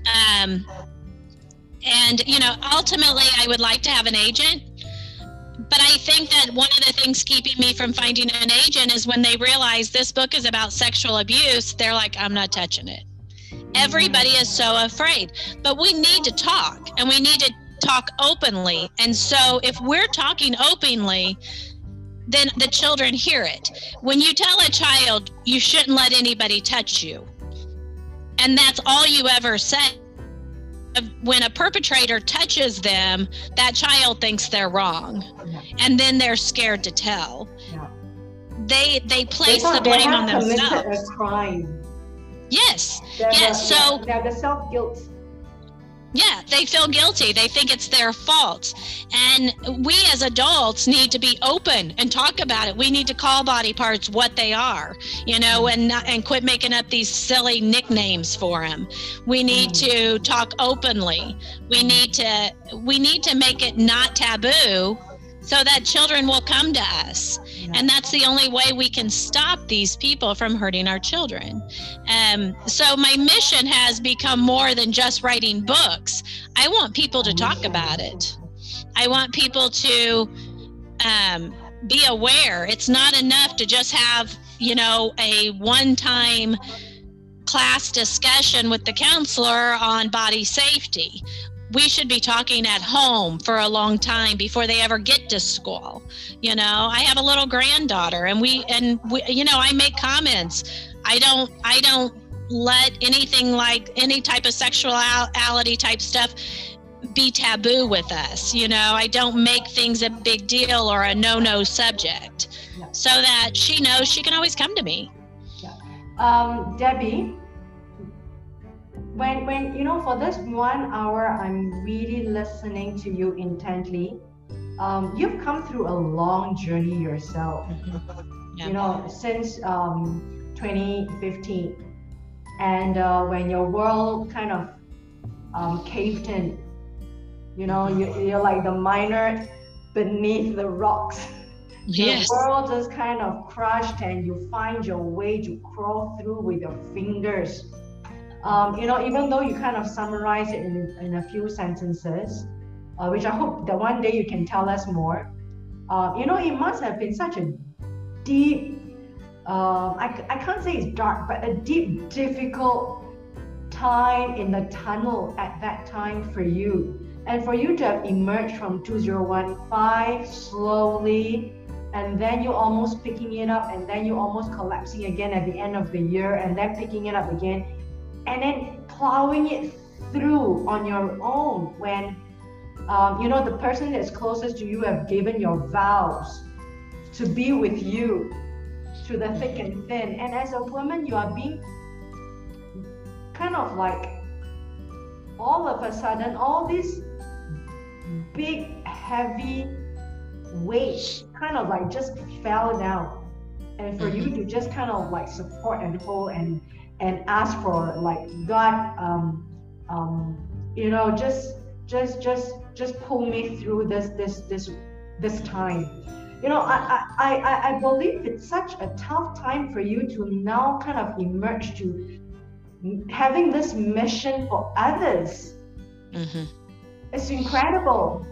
um, and, you know, ultimately, I would like to have an agent. But I think that one of the things keeping me from finding an agent is when they realize this book is about sexual abuse, they're like, I'm not touching it. Everybody is so afraid. But we need to talk and we need to talk openly. And so if we're talking openly, then the children hear it. When you tell a child you shouldn't let anybody touch you, and that's all you ever say when a perpetrator touches them that child thinks they're wrong and then they're scared to tell yeah. they they place they the blame on themselves a crime yes yes so the self-guilt yeah, they feel guilty. They think it's their fault. And we as adults need to be open and talk about it. We need to call body parts what they are, you know, and and quit making up these silly nicknames for them. We need mm. to talk openly. We need to we need to make it not taboo so that children will come to us. And that's the only way we can stop these people from hurting our children. Um, so my mission has become more than just writing books. I want people to talk about it. I want people to um, be aware. It's not enough to just have, you know, a one time class discussion with the counselor on body safety we should be talking at home for a long time before they ever get to school you know i have a little granddaughter and we and we, you know i make comments i don't i don't let anything like any type of sexuality type stuff be taboo with us. You know, I don't make things a big deal or a no no subject yeah. so that she knows she can always come to me. Yeah. Um, Debbie, when, when, you know, for this one hour, I'm really listening to you intently. Um, you've come through a long journey yourself, [laughs] yeah. you know, since um, 2015. And uh, when your world kind of um, caved in you know, you, you're like the miner beneath the rocks. [laughs] Yes. The world just kind of crushed, and you find your way to crawl through with your fingers. Um, you know, even though you kind of summarize it in, in a few sentences, uh, which I hope that one day you can tell us more. Uh, you know, it must have been such a deep, uh, I, I can't say it's dark, but a deep, difficult time in the tunnel at that time for you and for you to have emerged from 2015 slowly and then you're almost picking it up and then you're almost collapsing again at the end of the year and then picking it up again and then plowing it through on your own when um, you know the person that's closest to you have given your vows to be with you through the thick and thin and as a woman you are being kind of like all of a sudden all these big, heavy weight kind of like just fell down. And for you mm-hmm. to just kind of like support and hold and and ask for like God, um, um, you know, just just just just pull me through this this this this time. You know, I I I, I believe it's such a tough time for you to now kind of emerge to having this mission for others. Mm-hmm. It's incredible.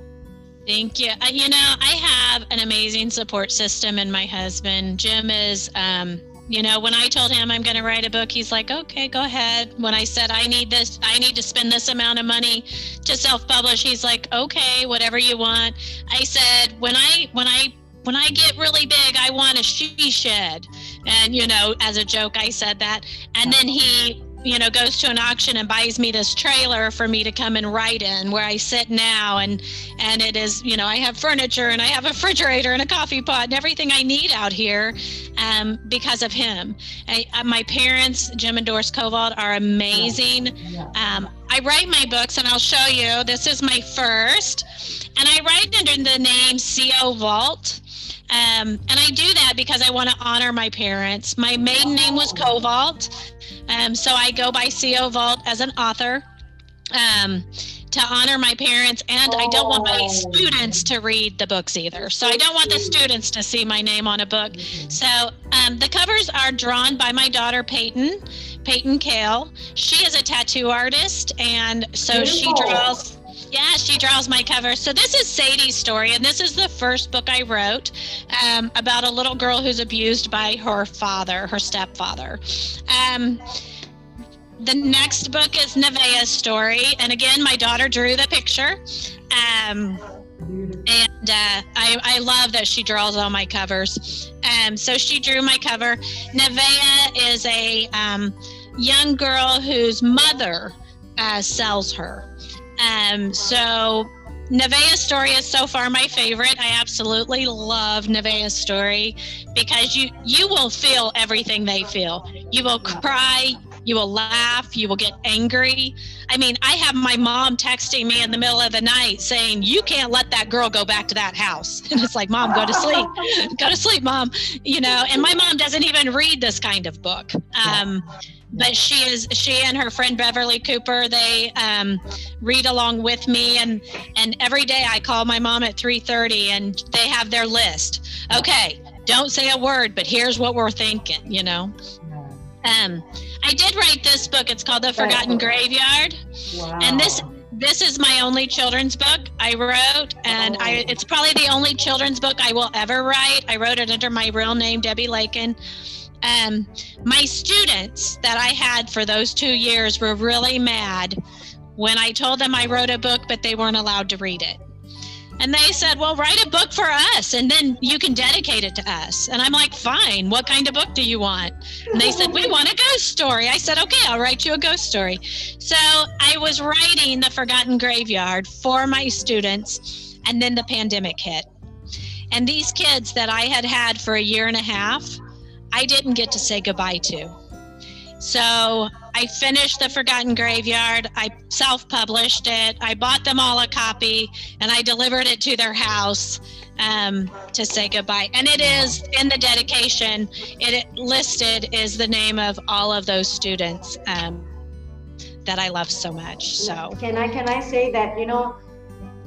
Thank you. Uh, you know, I have an amazing support system and my husband. Jim is, um, you know, when I told him I'm going to write a book, he's like, okay, go ahead. When I said I need this, I need to spend this amount of money to self publish, he's like, okay, whatever you want. I said, when I, when I, when I get really big, I want a she shed. And, you know, as a joke, I said that. And then he you know goes to an auction and buys me this trailer for me to come and write in where i sit now. And and it is you know i have furniture and i have a refrigerator and a coffee pot and everything i need out here um, because of him. I, uh, my parents jim and doris Covalt are amazing. Um, i write my books and i'll show you. This is my first. And i write under the name Covalt um, and I do that because I want to honor my parents. My maiden name was Covalt, um, so I go by Covalt as an author um, to honor my parents, and I don't want my oh. students to read the books either. So I don't want the students to see my name on a book. So um, the covers are drawn by my daughter Peyton, Peyton Kale. She is a tattoo artist, and so she draws yeah, she draws my cover. So this is Sadie's story, and this is the first book I wrote um, about a little girl who's abused by her father, her stepfather. Um, the next book is Nevaeh's story, and again, my daughter drew the picture. Um, and uh, I, I love that she draws all my covers. Um, so she drew my cover. Nevaeh is a um, young girl whose mother uh, sells her. Um, so Nevaeh's story is so far my favorite. I absolutely love Nevaeh's story because you you will feel everything they feel. You will cry, you will laugh, you will get angry. I mean, I have my mom texting me in the middle of the night saying, "You can't let that girl go back to that house." [laughs] And it's like, "Mom, go to sleep. go to sleep, mom." You know, and my mom doesn't even read this kind of book. Um, but she is she and her friend Beverly Cooper they um, read along with me and and every day I call my mom at 3:30 and they have their list. Okay, don't say a word, but here's what we're thinking, you know. Um, I did write this book. It's called The Forgotten Graveyard, wow. and this this is my only children's book I wrote, and oh. I it's probably the only children's book I will ever write. I wrote it under my real name, Debbie Lakin um, my students that I had for those two years were really mad when I told them I wrote a book, but they weren't allowed to read it. And they said, Well, write a book for us and then you can dedicate it to us. And I'm like, Fine. What kind of book do you want? And they said, We want a ghost story. I said, Okay, I'll write you a ghost story. So I was writing The Forgotten Graveyard for my students. And then the pandemic hit. And these kids that I had had for a year and a half, I didn't get to say goodbye to. So I finished The Forgotten Graveyard. I self published it. I bought them all a copy and I delivered it to their house um, to say goodbye. And it is in the dedication, it listed is the name of all of those students um, that I love so much. So, can I, can I say that, you know,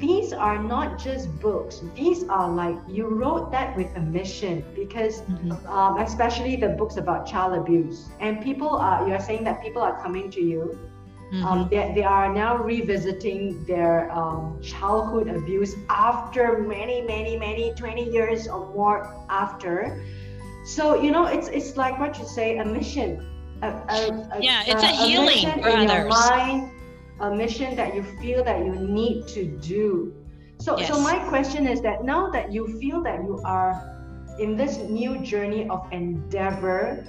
these are not just books these are like you wrote that with a mission because mm-hmm. um, especially the books about child abuse and people are you're saying that people are coming to you mm-hmm. um, they, they are now revisiting their um, childhood abuse after many many many 20 years or more after so you know it's it's like what you say a mission a, a, a yeah it's a, healing for others. mind a mission that you feel that you need to do. So, yes. so my question is that now that you feel that you are in this new journey of endeavor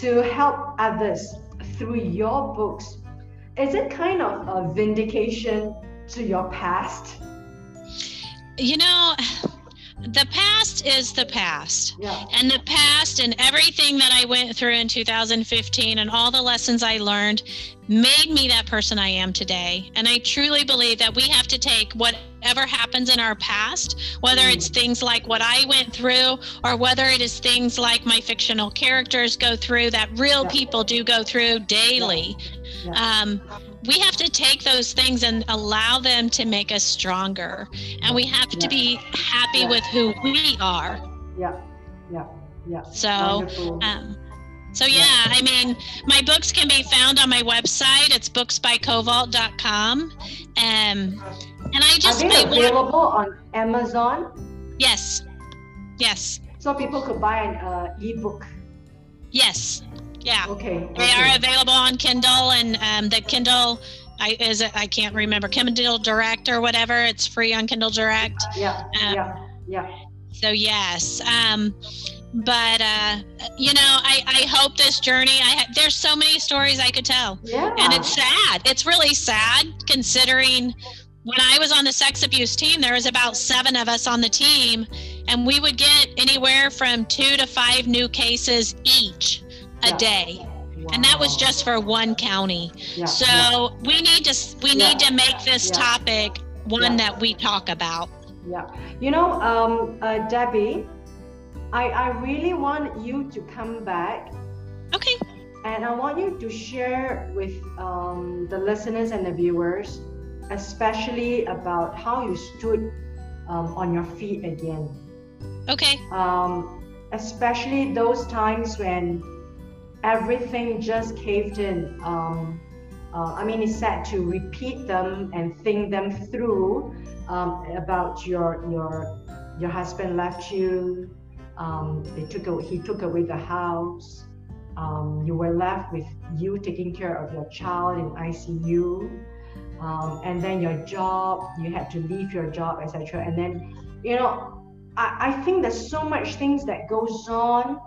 to help others through your books, is it kind of a vindication to your past? You know, the past is the past. Yeah. And the past and everything that I went through in 2015 and all the lessons I learned made me that person I am today. And I truly believe that we have to take whatever happens in our past, whether it's things like what I went through or whether it is things like my fictional characters go through that real yeah. people do go through daily. Yeah. Yeah. Um, we have to take those things and allow them to make us stronger. And we have to be happy with who we are. Yeah, yeah, yeah. So, um, so yeah, I mean, my books can be found on my website. It's booksbycovalt.com. Um, and I just are they available on Amazon? Yes, yes. So people could buy an uh, ebook. Yes. Yeah. Okay. They okay. are available on Kindle and um, the Kindle. I is it, I can't remember Kindle Direct or whatever. It's free on Kindle Direct. Yeah. Um, yeah. Yeah. So yes. Um, but uh, you know, I, I hope this journey. I ha- there's so many stories I could tell. Yeah. And it's sad. It's really sad considering when I was on the sex abuse team, there was about seven of us on the team, and we would get anywhere from two to five new cases each a yeah. day. Wow. And that was just for one county. Yeah. So we need to we need to make this topic one that we talk about. Yeah. You know, um, uh, Debbie, I, I really want you to come back. Okay. And I want you to share with um, the listeners and the viewers, especially about how you stood um, on your feet again. Okay. Um, especially those times when everything just caved in. Um, uh, I mean, it's sad to repeat them and think them through um, about your your your husband left you. Um, they took away, he took away the house. Um, you were left with you taking care of your child in ICU, um, and then your job. You had to leave your job, etc. And then, you know, I, I think there's so much things that goes on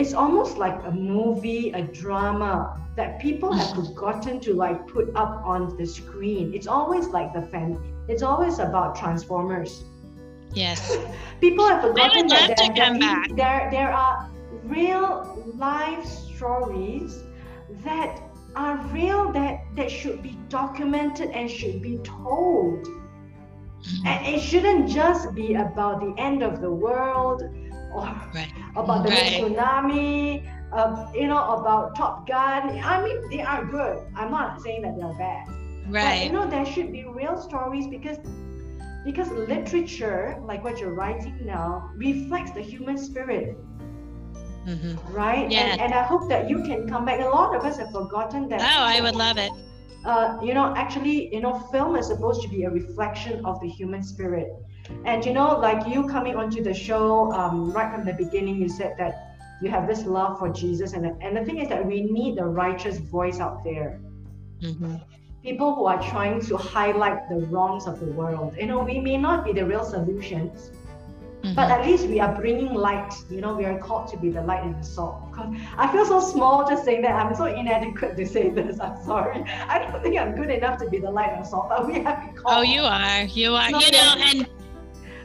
it's almost like a movie, a drama that people have forgotten to like put up on the screen. It's always like the fan. It's always about Transformers. Yes. [laughs] people have forgotten that there, there, there, there are real life stories that are real that that should be documented and should be told. And it shouldn't just be about the end of the world or right. about the right. tsunami, uh, you know, about Top Gun. I mean, they are good. I'm not saying that they're bad. Right. But, you know, there should be real stories because because literature, like what you're writing now, reflects the human spirit. Mm-hmm. Right? Yeah. And, and I hope that you can come back. A lot of us have forgotten that. Oh, I would love it. Uh, you know, actually, you know, film is supposed to be a reflection of the human spirit. And you know, like you coming onto the show um, right from the beginning, you said that you have this love for Jesus, and and the thing is that we need the righteous voice out there. Mm-hmm. People who are trying to highlight the wrongs of the world. You know, we may not be the real solutions, Mm-hmm. But at least we are bringing light. You know, we are called to be the light and the salt. Because I feel so small just saying that. I'm so inadequate to say this. I'm sorry. I don't think I'm good enough to be the light and the salt, but we have been called. Oh, you are. You are. you know, and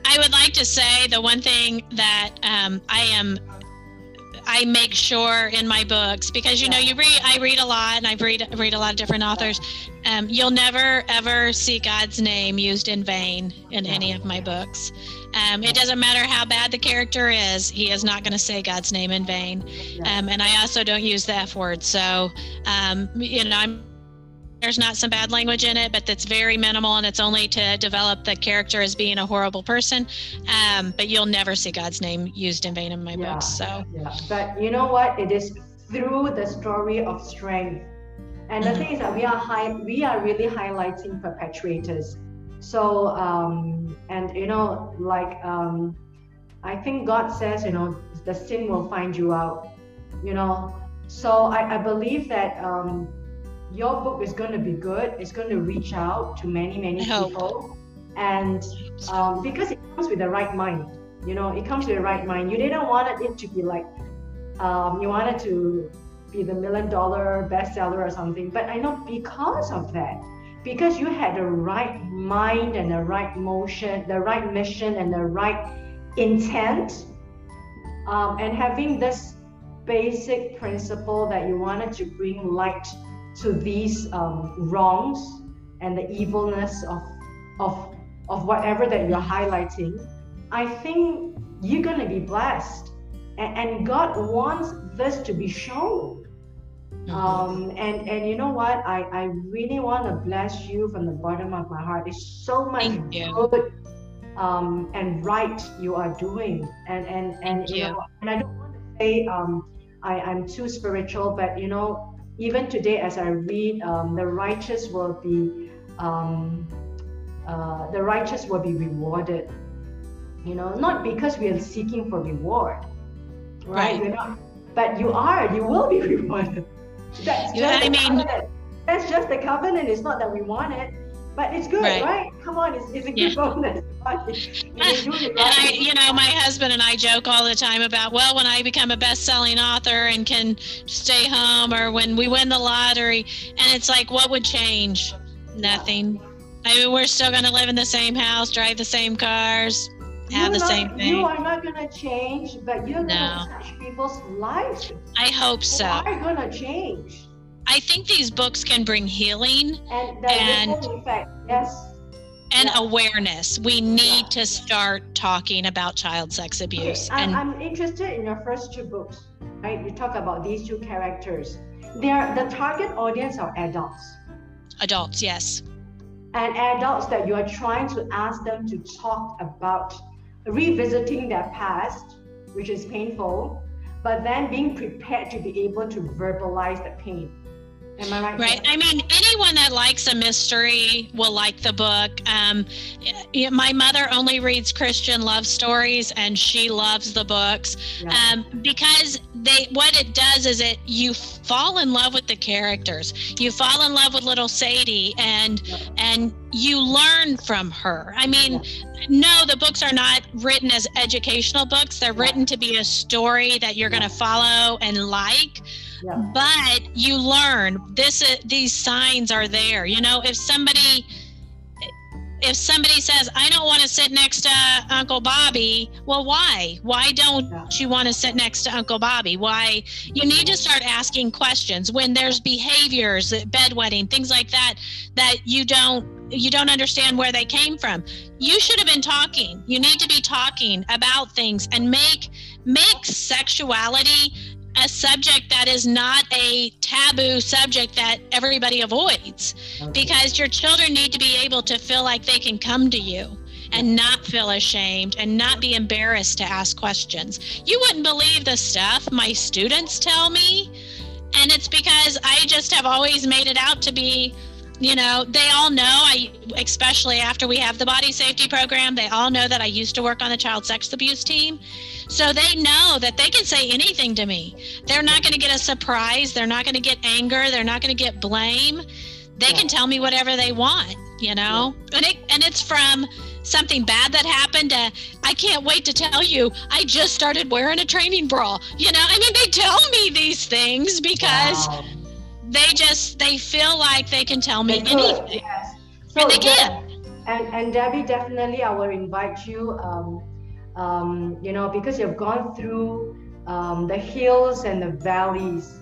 I would like to say the one thing that um, I am I make sure in my books because you know you read I read a lot and I read read a lot of different authors. Um, you'll never ever see God's name used in vain in any of my books. Um, it doesn't matter how bad the character is; he is not going to say God's name in vain. Um, and I also don't use the F word. So um, you know I'm there's not some bad language in it, but that's very minimal and it's only to develop the character as being a horrible person. Um, but you'll never see God's name used in vain in my yeah, books. So, yeah. But you know what? It is through the story of strength. And the mm-hmm. thing is that we are high, we are really highlighting perpetrators. So, um, and you know, like, um, I think God says, you know, the sin will find you out, you know. So I, I believe that um, your book is going to be good. It's going to reach out to many, many people. And um, because it comes with the right mind, you know, it comes with the right mind. You didn't want it to be like, um, you wanted to be the million dollar bestseller or something. But I know because of that, because you had the right mind and the right motion, the right mission and the right intent, um, and having this basic principle that you wanted to bring light to these um, wrongs and the evilness of, of, of whatever that you're highlighting, I think you're going to be blessed. And, and God wants this to be shown. Um, and, and you know what? I, I really want to bless you from the bottom of my heart. It's so much good um, and right you are doing. And, and, and, you. you know, and I don't want to say um, I, I'm too spiritual, but you know, even today as I read, um, the righteous will be um, uh, the righteous will be rewarded. You know, not because we are seeking for reward, right? right. Not, but you are, you will be [laughs] rewarded. That's just yeah, I mean, covenant. that's just the covenant. It's not that we want it, but it's good, right? right? Come on, it's, it's a good yeah. bonus. [laughs] and I, you know, my husband and I joke all the time about, well, when I become a best-selling author and can stay home, or when we win the lottery, and it's like, what would change? Nothing. I mean, we're still going to live in the same house, drive the same cars, have you're the not, same thing. You are not going to change, but you're no. going to touch people's lives. I hope so. You are going to change. I think these books can bring healing and, and effect. Yes. And awareness. We need yeah. to start talking about child sex abuse. Okay. And I'm interested in your first two books. Right? You talk about these two characters. They are the target audience are adults. Adults, yes. And adults that you are trying to ask them to talk about revisiting their past, which is painful, but then being prepared to be able to verbalize the pain. Am I right? Right. I mean, anyone that likes a mystery will like the book. Um, my mother only reads Christian love stories, and she loves the books yeah. um, because they. What it does is it you fall in love with the characters. You fall in love with little Sadie, and yeah. and you learn from her. I mean, yeah. no, the books are not written as educational books. They're written to be a story that you're going to follow and like yeah. but you learn this uh, these signs are there you know if somebody if somebody says i don't want to sit next to uncle bobby well why? Why don't yeah. you want to sit next to uncle bobby? Why? You need to start asking questions when there's behaviors bedwetting things like that that you don't you don't understand where they came from. You should have been talking. You need to be talking about things and make make sexuality a subject that is not a taboo subject that everybody avoids because your children need to be able to feel like they can come to you and not feel ashamed and not be embarrassed to ask questions. You wouldn't believe the stuff my students tell me. And it's because I just have always made it out to be you know they all know i especially after we have the body safety program they all know that i used to work on the child sex abuse team so they know that they can say anything to me they're not going to get a surprise they're not going to get anger they're not going to get blame they yeah. can tell me whatever they want, you know? Yeah. And it and it's from something bad that happened to, I can't wait to tell you, I just started wearing a training bra. You know, I mean they tell me these things because wow. They just they feel like they can tell me anything. Yes. So and they can. And and Debbie, definitely I will invite you um, um, you know, because you've gone through um, the hills and the valleys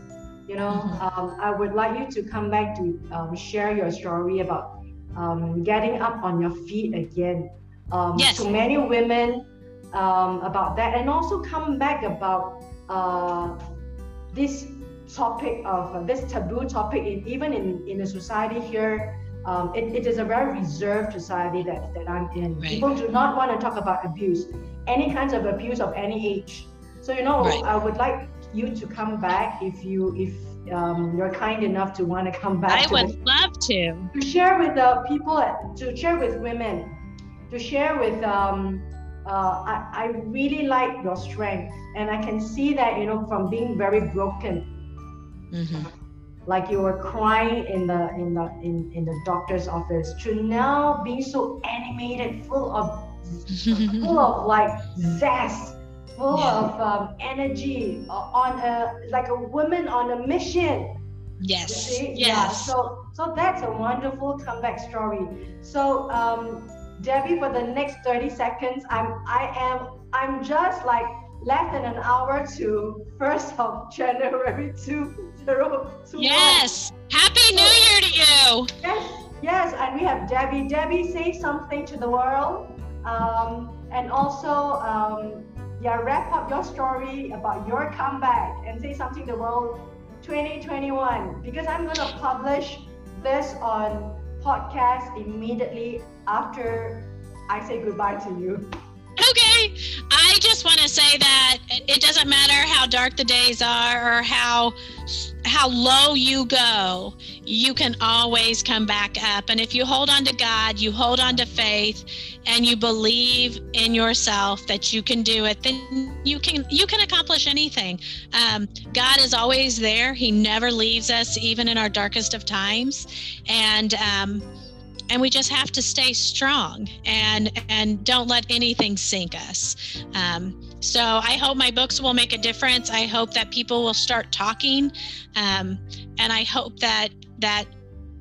you know mm-hmm. um, i would like you to come back to um, share your story about um, getting up on your feet again um, yes. to many women um, about that and also come back about uh, this topic of uh, this taboo topic in, even in, in the society here um, it, it is a very reserved society that, that I'm in. Right. People do not want to talk about abuse, any kinds of abuse of any age. So you know, right. I would like you to come back if you if um, you're kind enough to want to come back. I would love to. To share with the uh, people, to share with women, to share with. Um, uh, I, I really like your strength, and I can see that you know from being very broken. Mm-hmm. Like you were crying in the in the in, in the doctor's office to now being so animated, full of [laughs] full of like zest full yeah. of um, energy on a like a woman on a mission yes yes yeah. so so that's a wonderful comeback story so um, debbie for the next 30 seconds i'm i am i'm just like less than an hour to first of january [laughs] 2021 yes. Happy new year to you. Yes yes and we have debbie. Debbie say something to the world. Um, and also um, yeah, wrap up your story about your comeback and say something to the world 2021 because I'm going to publish this on podcast immediately after I say goodbye to you. Okay. I just want to say that it doesn't matter how dark the days are or how how low you go, you can always come back up. And if you hold on to God, you hold on to faith, and you believe in yourself that you can do it, then you can you can accomplish anything. Um, God is always there. He never leaves us, even in our darkest of times. And um, and we just have to stay strong and and don't let anything sink us. Um, so i hope my books will make a difference. I hope that people will start talking. Um, and i hope that that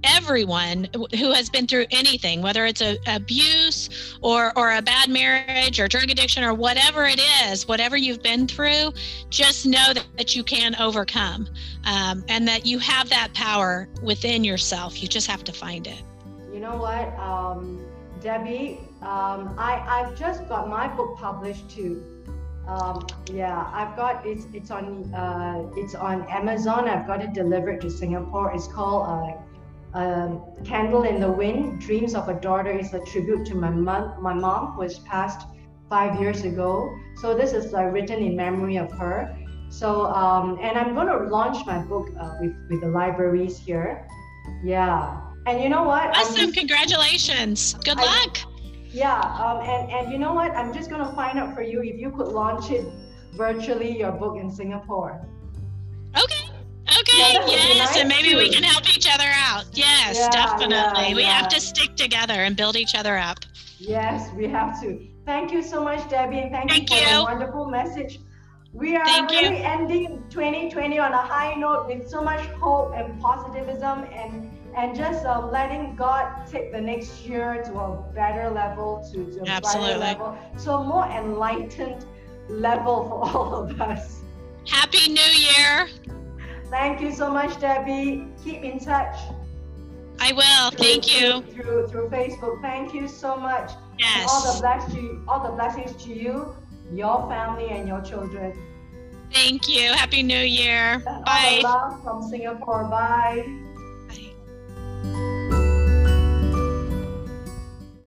everyone who has been through anything whether it's a abuse or or a bad marriage or drug addiction or whatever it is whatever you've been through just know that, that you can overcome um, and that you have that power within yourself. You just have to find it you know what, um, Debbie, um, I, I've just got my book published too. Um, yeah, I've got it's it's on uh, it's on Amazon. I've got it delivered to Singapore. It's called uh, uh, "Candle in the Wind: Dreams of a Daughter." It's a tribute to my mom. My mom was passed five years ago. So this is uh, written in memory of her. So um, and I'm going to launch my book uh, with with the libraries here. Yeah. And you know what? Awesome! Just, Congratulations. Good I, luck. Yeah. Um, and and you know what? I'm just gonna find out for you if you could launch it virtually your book in Singapore. Okay. Okay. Yeah, yes, nice and maybe too. we can help each other out. Yes, yeah, definitely. Yeah, we have to stick together and build each other up. Yes, we have to. Thank you so much, Debbie, and thank, thank you for you. the wonderful message. We are thank really you. ending 2020 on a high note with so much hope and positivism and and just uh, letting God take the next year to a better level, to, to a Absolutely. level, to a more enlightened level for [laughs] all of us. Happy New Year! Thank you so much, Debbie. Keep in touch. I will. Through, Thank you. Through, through, Facebook. Thank you so much. Yes. all the bless you, all the blessings to you, your family, and your children. Thank you. Happy New Year. Bye. love from Singapore. Bye.